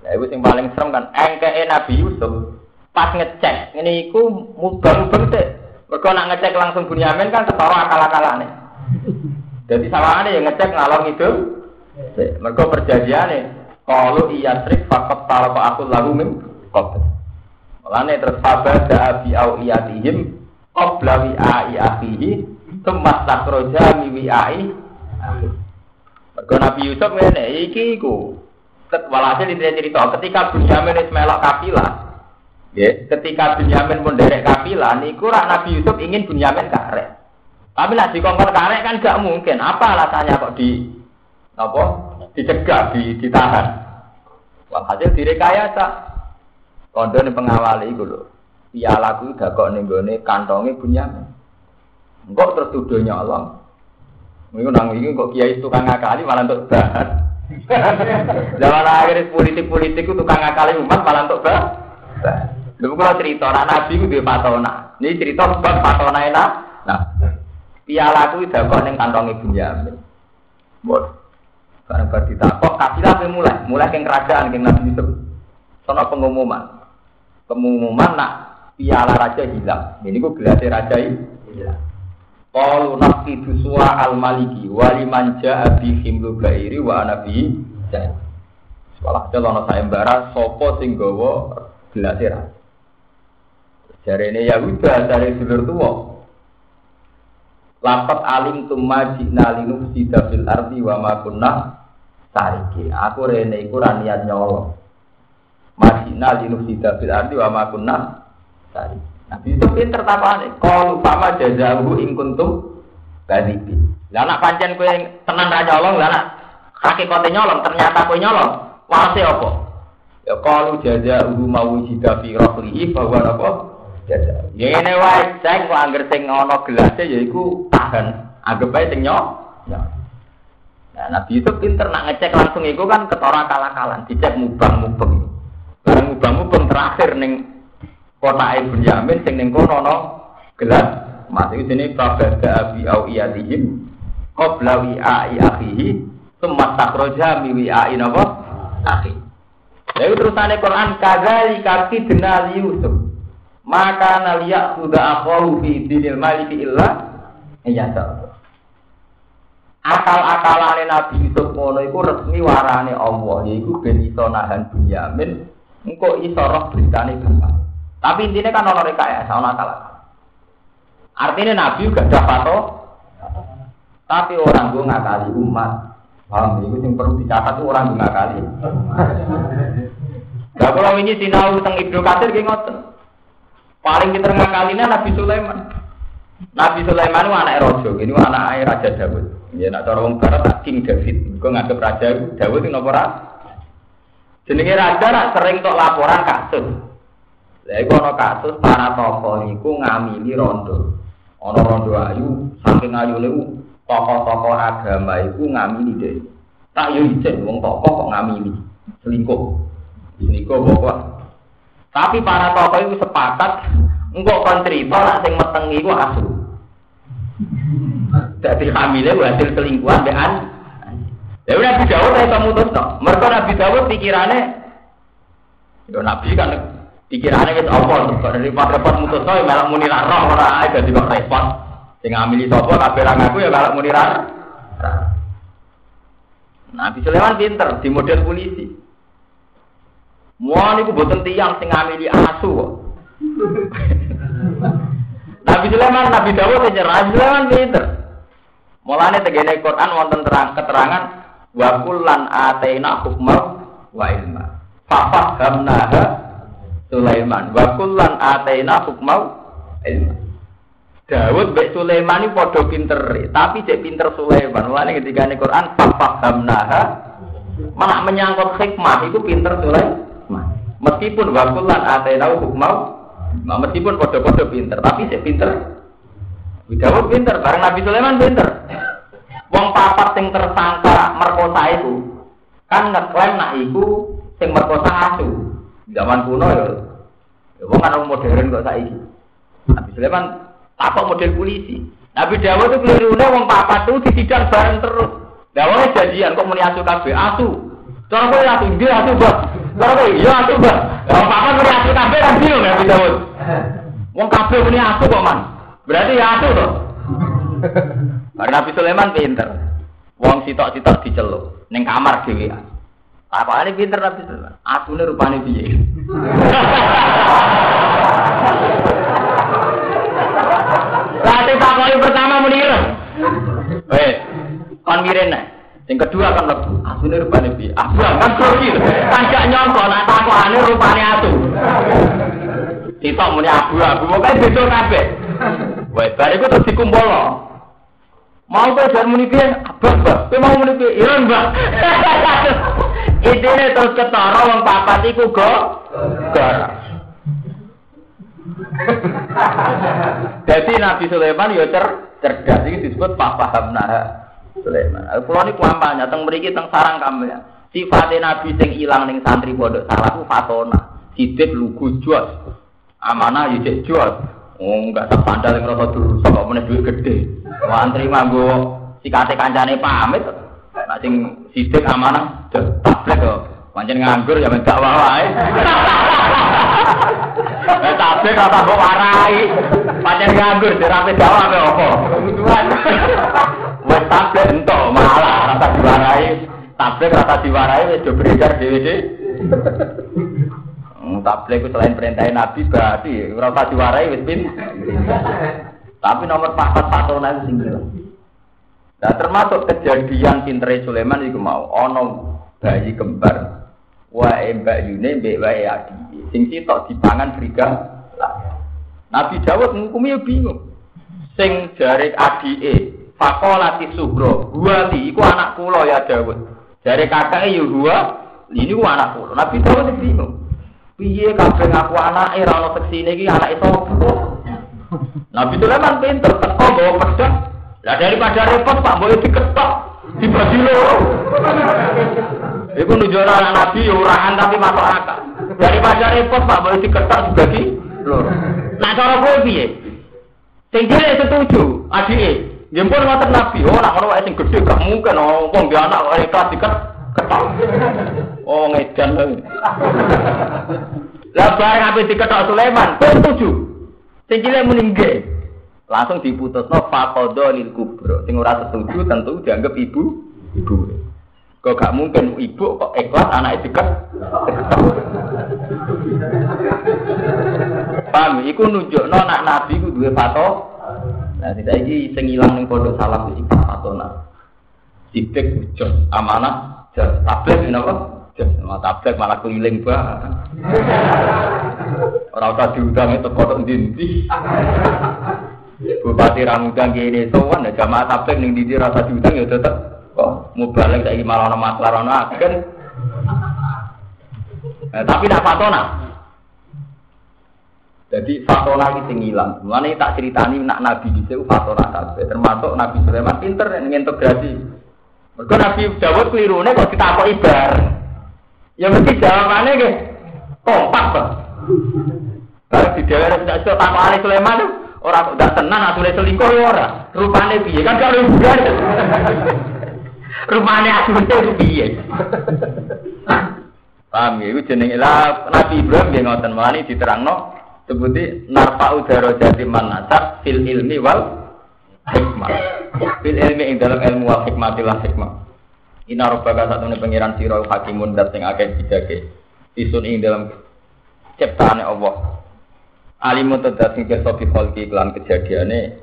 Lah iku sing paling serem kan engkeke Nabi Yusuf pas ngecek ini iku mubang-mubang sik. Mergo nak ngecek langsung Bunyamin kan ketara akal-akalane. Jadi sawangane yang ngecek ngalor itu. Mergo perjanjiane kalau iya trik fakot talapa aku lagu min qabl. Mulane terus fabada bi au iyatihim qabla wi ai akhihi temas takroja mi wi ai. Mergo Nabi Yusuf ngene iki iku. Walhasil di cerita ketika Bunyamin wis melok kafilah. Ya, ketika Bunyamin pun derek kafilah niku rak Nabi Yusuf ingin Bunyamin karek. Tapi lah dikongkon karek kan gak mungkin. Apa alasannya kok di apa? Dicegah, di, ditahan. Walhasil direkayasa. Kondo ini pengawal itu loh. Piala ku udah kok nih gue kantongnya punya. Enggak terus tuduh nyolong. Mungkin nang ini kok kiai tukang ngakali malah untuk bahan. Zaman akhir politik-politik itu tukang ngakali umat malah untuk bahan. Lalu kalau cerita anak nabi itu dia patona. Ini cerita sebab patona enak. Nah, piala ku udah kok nih kantongnya Bunyamin. Bos. Karena berditakok, kafilah mulai, mulai ke kerajaan, ke Nabi Yusuf. Sono pengumuman pengumuman nak piala raja hilang. Ini gue gelasnya raja hilang. Qalu naqidu suwa al maliki wali manja abi himlu gairi wa anabi dan sekolah celana sayembara sopo sing gawa. Jari ini Yahuda dari dulur tua. Lapat alim tumma jina linuf sida fil ardi wa ma kunna tariki. Aku rene iku niat nyolong. Majina linuf sida fil ardi wa ma kunna tari. Nabi itu pinter tapane. Kalau sama jazahu ing kuntum kadibi. Lah anak pancen kowe tenan ra nyolong, lah anak hakikate nyolong ternyata kowe nyolong. Wase apa? Ya kalau jazahu mau jida fi rahlihi bahwa apa? Jaza. Ya ini wae cek kok angger sing ana gelase ya iku tahan. Anggap ae sing nyolong. Nah, Nabi itu pinter nak ngecek langsung itu kan ketora kalah-kalan, dicek mubang-mubang. Barang mubang-mubang terakhir ning kota Ibn Yamin sing ning kono no? Gelas. Mas itu sini prabada abi au iyadihim qabla wi'ai akhihi summa takroja mi wi'ai napa? Akhi. Lalu terusane Quran kadzali kaki denal Yusuf maka naliya sudah akharu fi dinil maliki illa iya akal-akalane Nabi Yusuf ngono iku resmi warane Allah yaiku ben iso nahan Bunyamin engko iso roh beritane bapak tapi intinya kan ono rekayasa ono akal artinya Nabi juga ada pato tapi orang gue ngakali umat paham itu yang perlu dicatat itu orang gue ngakali Nah kalau ini sinau tentang Ibnu Katsir ki ngoten. Paling kita ngakalinya Nabi Sulaiman. Nabi Sulaiman itu anak rojo, ini anak ayah Raja Dawud. Ya nak cara wong barat King David. Gue nganggep Raja Dawud itu nopo Jenenge raja nak sering tok laporan kasus. Lah iku ana kasus para tokoh iku ngamili rondo. Ana rondo ayu, saking ayune tokoh-tokoh agama itu ngamili deh. Tak yo ijen wong tokoh kok ngamili selingkuh. Selingkuh pokok. Tapi para tokoh itu sepakat engkau kon cerita nak sing meteng iku asu. Jadi hamilnya hasil selingkuhan dengan Ya Nabi Dawud saya mutus no. Mereka Nabi Dawud pikirannya, ya Nabi kan pikirannya kita apa? Kok dari repot mutus no, malah muni roh orang aja jadi kok repot. Sing ngamili sopo kabeh ra ngaku ya kalau muni Nabi Sulaiman pinter di model polisi. Mau niku boten tiang sing ngamili asu. Nabi Sulaiman, Nabi Dawud nyerah, Nabi Sulaiman pinter. Mulane tegene Quran wonten terang keterangan wa kullan ataina hukma wa ilma. Fafahamnaha Sulaiman wa kullan ataina hukma ilma. Dawud mbek Sulaiman iki padha pinter, tapi cek pinter Sulaiman. Mulane ketika ini Quran fafahamnaha malah menyangkut hikmah itu pinter Sulaiman. Meskipun wa kullan ataina hukma meskipun padha-padha pinter, tapi cek pinter Dawud pinter, bareng Nabi Sulaiman pinter. Wong papat sing tersangka merkosa itu kan ngeklaim nak iku sing merkosa asu. Zaman kuno ya. Ya wong kan modern kok saiki. Nabi Sulaiman takok model polisi. Nabi Dawud itu kelirune wong papat itu disidang bareng terus. Dawudnya janjian kok muni asu kabeh, asu. Cara kowe asu ndi asu, Mbak. Cara kowe iya asu, Mbak. Wong papat muni asu kabeh kan bingung Nabi Dawud. Wong kabeh muni asu kok, Man. Berarti ya asu toh. Karena Nabi Sulaiman pinter. Wong sitok-sitok diceluk ning kamar dhewe. Apa ini pinter Nabi Sulaiman? Asune rupane piye? Berarti takoi pertama menir. Eh, kon miren Yang kedua kan lebu. Asune rupane piye? Asu kan grogi. Gak nyongko nek takokane rupane asu. Sitok muni abu-abu, pokoke beda kabeh. Wah, bar iku terus dikumpul. Mau jar muni piye? Abah, Mbak. Kowe mau muni piye? Iya, Mbak. Idene terus ketara wong papat iku go. Jadi Nabi Sulaiman ya cer cerdas iki disebut Paham nah Sulaiman. Kulo niku kampanye teng mriki teng sarang kampanye. Sifatnya Nabi sing ilang ning santri pondok salah ku fatona. Sidik lugu jual. Amanah ya cek jual. Oh, enggak tak sandal yang rasa dulu, kok meneh duit gede. Wantri manggo sikate kancane pamit. Nek sing sidik amanah tablek kok. Pancen nganggur ya men dakwah wae. Eh tablek ora tak warai. Pancen nganggur dirape dakwah kok apa. Wes tablek entuk malah rasa diwarai. Tablek rasa diwarai wis do beredar dhewe-dhewe. Tabligh selain perintah Nabi berarti ora usah diwarai wis pin. Tapi nomor papat patona itu sing Nah termasuk kejadian pintere Sulaiman itu mau ono bayi kembar wae mbak Yune mbek wae adi. Sing sitok dipangan friga Nabi Dawud ngukumi bingung. Sing jare adike fakolati sugro buati iku anak kula ya Dawud. Jare kakake yo gua ini ku anak kula. Nabi Dawud bingung. Piye kabeh ngaku anake ora ono seksine iki anake sapa? Nabi Sulaiman pinter teko bawa pedang. Lah daripada repot Pak boleh diketok dibagi loro. Iku nunjukno anak Nabi urahan tapi masuk akal. Daripada repot Pak boleh diketok dibagi loro. Nah cara kowe piye? Sing dhewe setuju, adike. Nggih ngoten Nabi, oh nak ono wae sing gedhe gak mungkin oh wong dia anak wae kelas diket ketok. Oh ngedan lho. Lah bareng ape diketok Sulaiman, kowe setuju. Sing cilik muni Langsung diputusno faqadha lil kubra. Sing ora setuju tentu dianggap ibu ibu. Kok gak mungkin ibu kok ikhlas anak diket. Paham, iku nunjukno nak nabi ku duwe fato. Nah, tidak iki sing ilang ning pondok salaf iki fatona. Sidik jos amanah, jos tablet napa? Tablet malah keliling bah. Orang usah diundang itu kodok dinti. Bupati Ramudang gini sowan ya jamaah tablet ning didi rasa diundang ya tetep kok mau balik saiki malah ana masalah agen. Eh, tapi nak patona. Jadi fatona iki sing ilang. Mulane tak ceritani nak Nabi dhisik fatona kabeh. Termasuk Nabi Sulaiman pinter integrasi. Mergo Nabi Dawud klirune kok ditakoki bareng. Ya mesti jawabannya nggih kompak, Pak. Kalau di daerah tidak iso takokane Sulaiman orang kok ndak tenan asune selingkuh ya ora. Rupane piye? Kan kalau bukan. Rupane asune piye? Paham ya, itu jenenge lah Nabi Ibrahim dia ngoten melani diterangno sebuti narfa udara jadi manasab fil ilmi wal hikmah. Fil ilmi ing dalam ilmu wal hikmatilah hikmah. Ina robbaka satu pengiran siro hakimun dat sing akeh bijake. Isun ing dalam ciptaane Allah. Alimun tedat sing kersa bi kholqi kelan kejadiane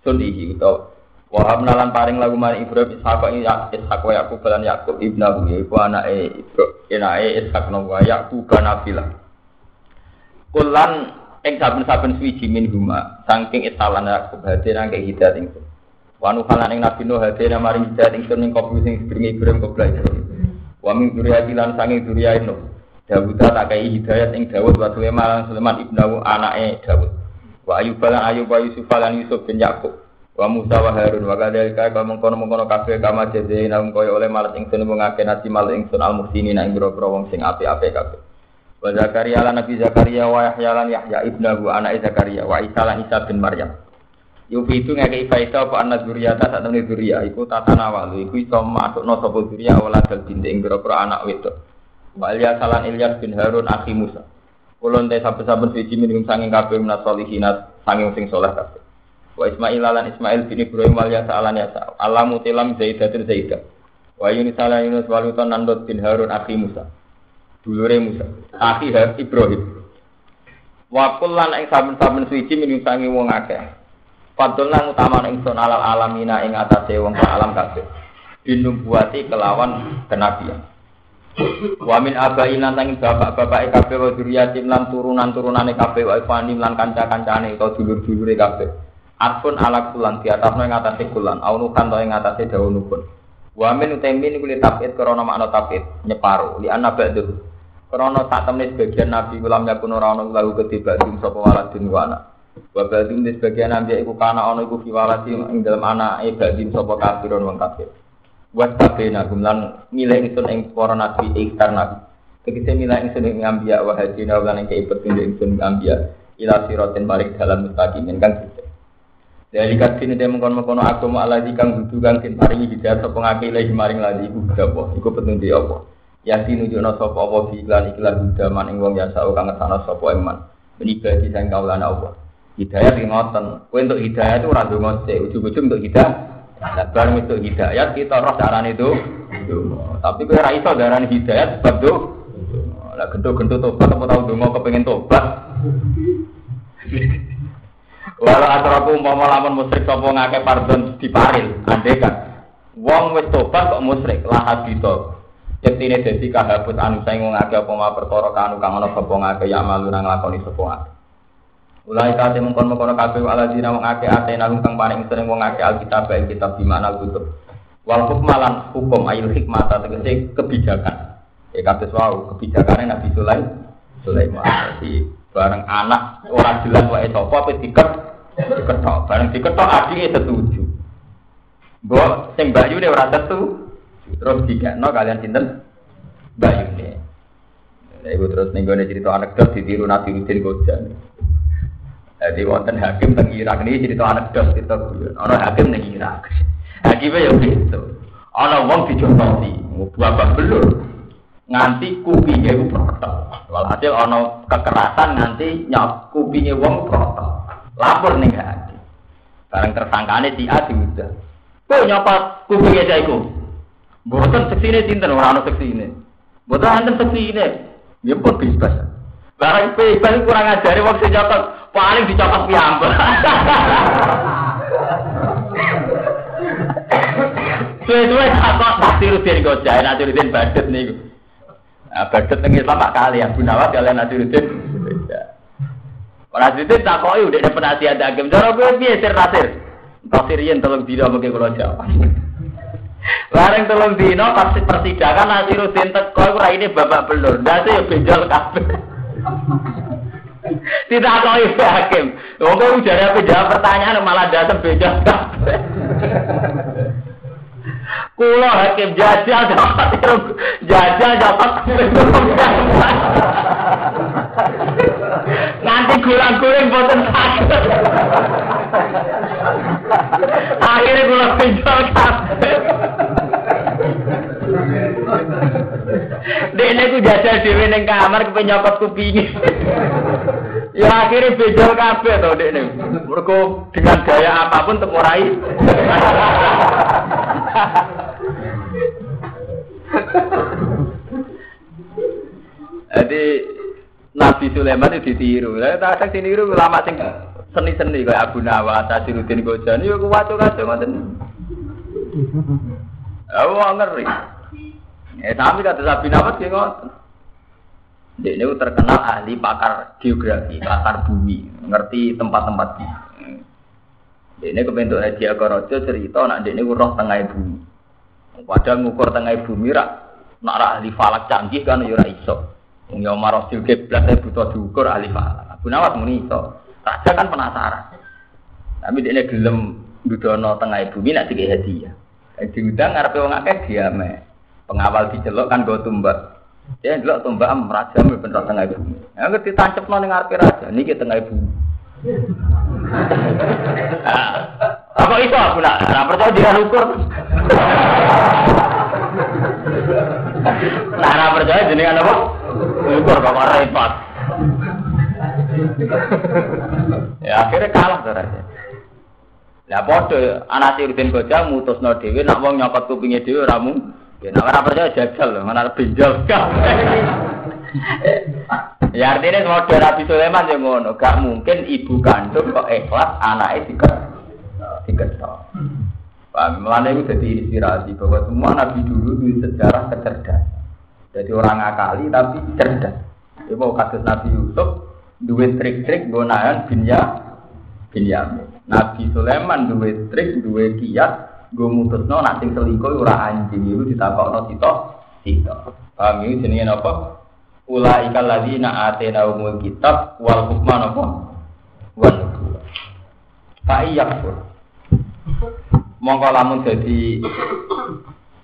sun iki utawa Wahab nalan paring lagu mari Ibrahim Ishak ing Ishak wa Yakub lan Yakub ibnahu yaiku anake Ibrahim anake Ishak no wa Yakub nabila. Kulan ing saben-saben suwiji min huma saking isalan Yakub hati nang hidayat ing Wanu kalan ing Nabi Nuh hati nang maring hidayat ing ning kopi sing sedringe Ibrahim kobra Ibrahim. Wa min duriyati lan duriyah Nuh. Dawud tak kei hidayat ing Dawud wa Sulaiman Sulaiman ibnahu anake Dawud. Wa Ayub lan Ayub wa Yusuf lan Yusuf bin Yakub. Wa Musa wa Harun wa kadzalika kaya mengkono mengkono kabeh kama nang kaya oleh malat ingsun mengake nasi mal ingsun al muhsini nang boro-boro wong sing apik-apik kabeh. Wa Zakaria lan Nabi Zakaria wa Yahya lan Yahya ibnahu anak Zakaria wa Isa lan Isa bin Maryam. Yufi itu ngeke ifaita apa anak zuriyata sak temene zuriya iku tatana walu iku iso masukno sapa zuriya wala dal dinte ing boro anak wedok. Wa Ilyas lan Ilyas bin Harun akhi Musa. Kulon te saben-saben siji minum sanging kabeh menas solihinat sanging sing saleh kabeh. Wa Ismail lan Ismail bin Ibrahim wal Yasa alan Yasa. Alamu tilam Zaidatin Zaidah. Wa Yunus ala Yunus wal Luton Nandot bin Harun akhi Musa. Dulure Musa. Akhi Ibrahim. Wa kullan ing saben-saben suci minum sangi wong akeh. Fadl lan utama ingsun alal alamina ing atase wong alam kabeh. Dinubuati kelawan kenabian. Wa min abai lan tanging bapak-bapake kabeh wa dzurriyyatin lan turunan-turunane kabeh wa ifanim lan kanca-kancane utawa dulur-dulure kabeh. Atpun ala kulan di atas yang ngatasi kulan, aunu kanto yang ngatasi daun nukun. Wamin utemin kuli tapit korona makna tapit nyeparu li anak ba'du. Korona tak temen sebagian nabi ulam yakun ora ono lagu ketiba dum sapa waladin wa. Wa ba'dum di sebagian nabi iku kana ono iku fi waladin ing dalem anake ba'din sapa kafirun wong kafir. Wa tabena gumlan milih ingsun ing para nabi ikhtar nabi. Tegese milih ingsun ing ambiya wa hadina lan ing kei petunjuk ingsun ing ambiya ila siratin balik dalam mustaqimin kan dari kasih ini mengkono-mengkono agama Allah di kang butuh kang tin paringi hidayah sapa ngake ilahi maring lagi iku apa iku petunjuk apa? Ya tinunjukna sapa apa fi iklan iklan hudaman ing wong ya sak kang ngesana sapa iman. Benibadi sang kaulana apa hidayah ki ngoten untuk hidayah itu ora ndonga sik ujug-ujug untuk hidayah Nah, barang itu hidayat kita roh darah itu, tapi kowe ora iso darah hidayat sebab tuh, lah gento-gento tobat apa tau donga kepengen tobat. Walau atraku umpama lamun musyrik sapa ngake pardon diparil, andekan. Wong wis tobat kok musyrik lah habito. Yektine dadi kahabut anu saing wong akeh apa ma perkara kanu kang ana sapa ngake ya malu nang lakoni sapa ngake. Ulai kate mengkon mengkon kabeh ala dina wong akeh atena kang paring sering wong akeh alkitab bae kitab di mana kutub. Wal hukmalan hukum ayil hikmah tegese kebijakan. Ya kados wau kebijakane Nabi Sulaiman. Sulaiman. Jadi bareng anak orang jelas wae sapa apa diket diketok bareng diketok adike setuju mbok sing bayune ora setu terus dikekno kalian sinten bayune Nah, ibu terus nih gue cerita anekdot ditiru Nabi Udin Gojan. Jadi wonten hakim teng Irak ini cerita anekdot cerita gue. Orang hakim teng Irak. Hakimnya ya gitu. Orang wong dicontohi, bapak belur nganti kupingnya itu protok. Walhasil ono kekerasan nganti nyok kupingnya wong protok. Lapor nih hati. Sekarang tersangkane si A diudah. Kok nyopot kupingnya saya iku? Boten seksi ini sinten orang ono seksi ini. Boten anten seksi ini. Ya pun bebas. Barang bebas kurang ajari wong sing nyopot paling dicopot piyambak. Suwe-suwe takut Nasiruddin Gojai, Nasiruddin Badet nih. Nah, Badet ning Islam pak kali ya, Gunawan kalian Nasiruddin. Nasiruddin tak koi udah ada penasihat hakim. Cara gue piye sir nasir? Tasirian tolong dino mungkin kalau jawab. Bareng tolong dino pasti persidangan Nasiruddin teko ora ini babak belur. Ndase ya benjol kabeh. Tidak kau hakim. Kowe ujar apa jawab pertanyaan malah datang beda. Kulo hakim jajal dapat jajal dapat Nanti kurang-kurang boten sakit. Akhirnya kulo pinjol kabeh. Dene ku jajal dhewe ning kamar kepen nyokot kupinge. ya akhirnya bejol kabeh to dekne. Mergo dengan gaya apa pun temurai. Jadi Nabi Sulaiman itu ditiru. Lah tak ada ditiru ulama sing seni-seni kayak Abu Nawas, Asiruddin Gojani yo kuwaco-kaco ngoten. Aku ngeri. Eh tapi kata Nabi Nawas ki ngoten. Dia ini terkenal ahli pakar geografi, pakar bumi, ngerti tempat-tempat di. Dia ini kebentuk Haji Agorojo cerita, nak dia ini roh tengah bumi. Padahal ngukur tengah bumi rak, nak ahli falak canggih kan yura iso. Ya marah belas saya butuh diukur ahli falak. Abu Nawas muni iso. Raja kan penasaran. Tapi dia ini gelem dudono tengah bumi nak tiga hadiah. Diundang ngarepe wong akeh diame. Pengawal diceluk kan go tumbak. Ya delok tombak raja ben tengah bumi. Ya ngerti tancapno ning ngarepe raja niki tengah bumi. Apa itu aku nak? Nah, percaya dia ukur. Nah, nah percaya jenengan apa? Ukur kok repot. ya akhirnya kalah tuh raja. Lah padha anak Sirudin Gojang mutusno dhewe nak wong nyokot kupinge dhewe ora mung Ya, nah, orang percaya jajal loh, mana pinjol ya artinya model Nabi Sulaiman yang ngono, gak mungkin ibu kandung kok ikhlas anaknya diket diketok. Paham? Melana itu jadi inspirasi bahwa semua nabi dulu itu sejarah kecerdasan. Jadi orang akali tapi cerdas. Ya mau kasus Nabi Yusuf, duit trik-trik gunakan binya Binyamin. Nabi Sulaiman duit trik, duit kiat, gue mutusno nak sing selingkuh ora anjing. Itu ditakokno sito sito. Paham? Ini jenenge apa ulaika alladzina atena umul kitab wal hukma napa? Wan fa iyakfur mongko lamun dadi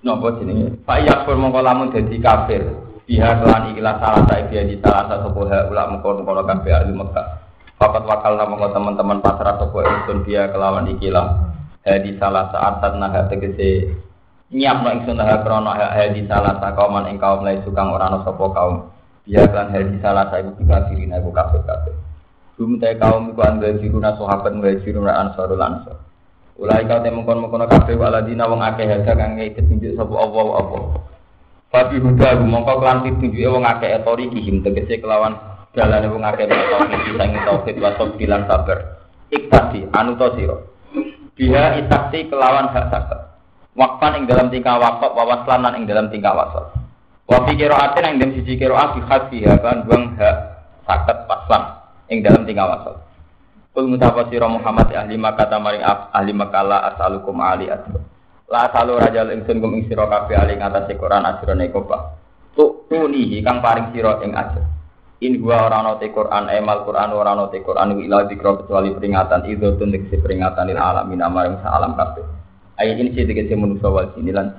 napa jenenge? Fa iyakfur mongko lamun dadi kafir. Biha kelan ikhlas salah sae dia di salah satu ha ulak mengkono kono kabeh ahli Mekah. Fakat wakal nama teman-teman pasrah sopo ingsun dia kelawan ikilah hadi salah saat naha tegese nyiap no ingsun naha krono hadi salah sa kauman ing kaum lai sukang orang sapa kaum. Kan hadi salah sa diri na ibu kafe kafe Bum te kaum iku anda jiruna sahabat wa jiruna ansarul ansar Ulai kau temu kon mengkono kafe waladina wong akeh hada kang ngei petunjuk sapa Allah apa Fabi huda mongko kelan pitunjuke wong akeh etori kihim tegese kelawan dalane wong akeh tauhid sing tauhid wa bilan sabar. Iktasi anu to sira Biha isaksi kelawan hak sakat. Wakfan ing dalam tingkah wakaf, wawaslan ing dalam tingkah wasal. Wafi atin ing dalam siji kiroat bihak biha kan buang hak sakat paslan ing dalam tingkah wasal. Kul mutapa sira Muhammad ahli makata maring ahli makala asalukum ali asro. La asalu raja ingsun kum ing sira kabeh ali ngatas Quran ajrone kobah. Tu tunihi kang paring sira ing ajr. In gua ora ana te Quran, emal Quran ora ana te Quran ila dikro kecuali peringatan itu tunik si peringatan il alamin amaring sa alam kabeh. Ayat ini sih dikasih manusia wal sini lan.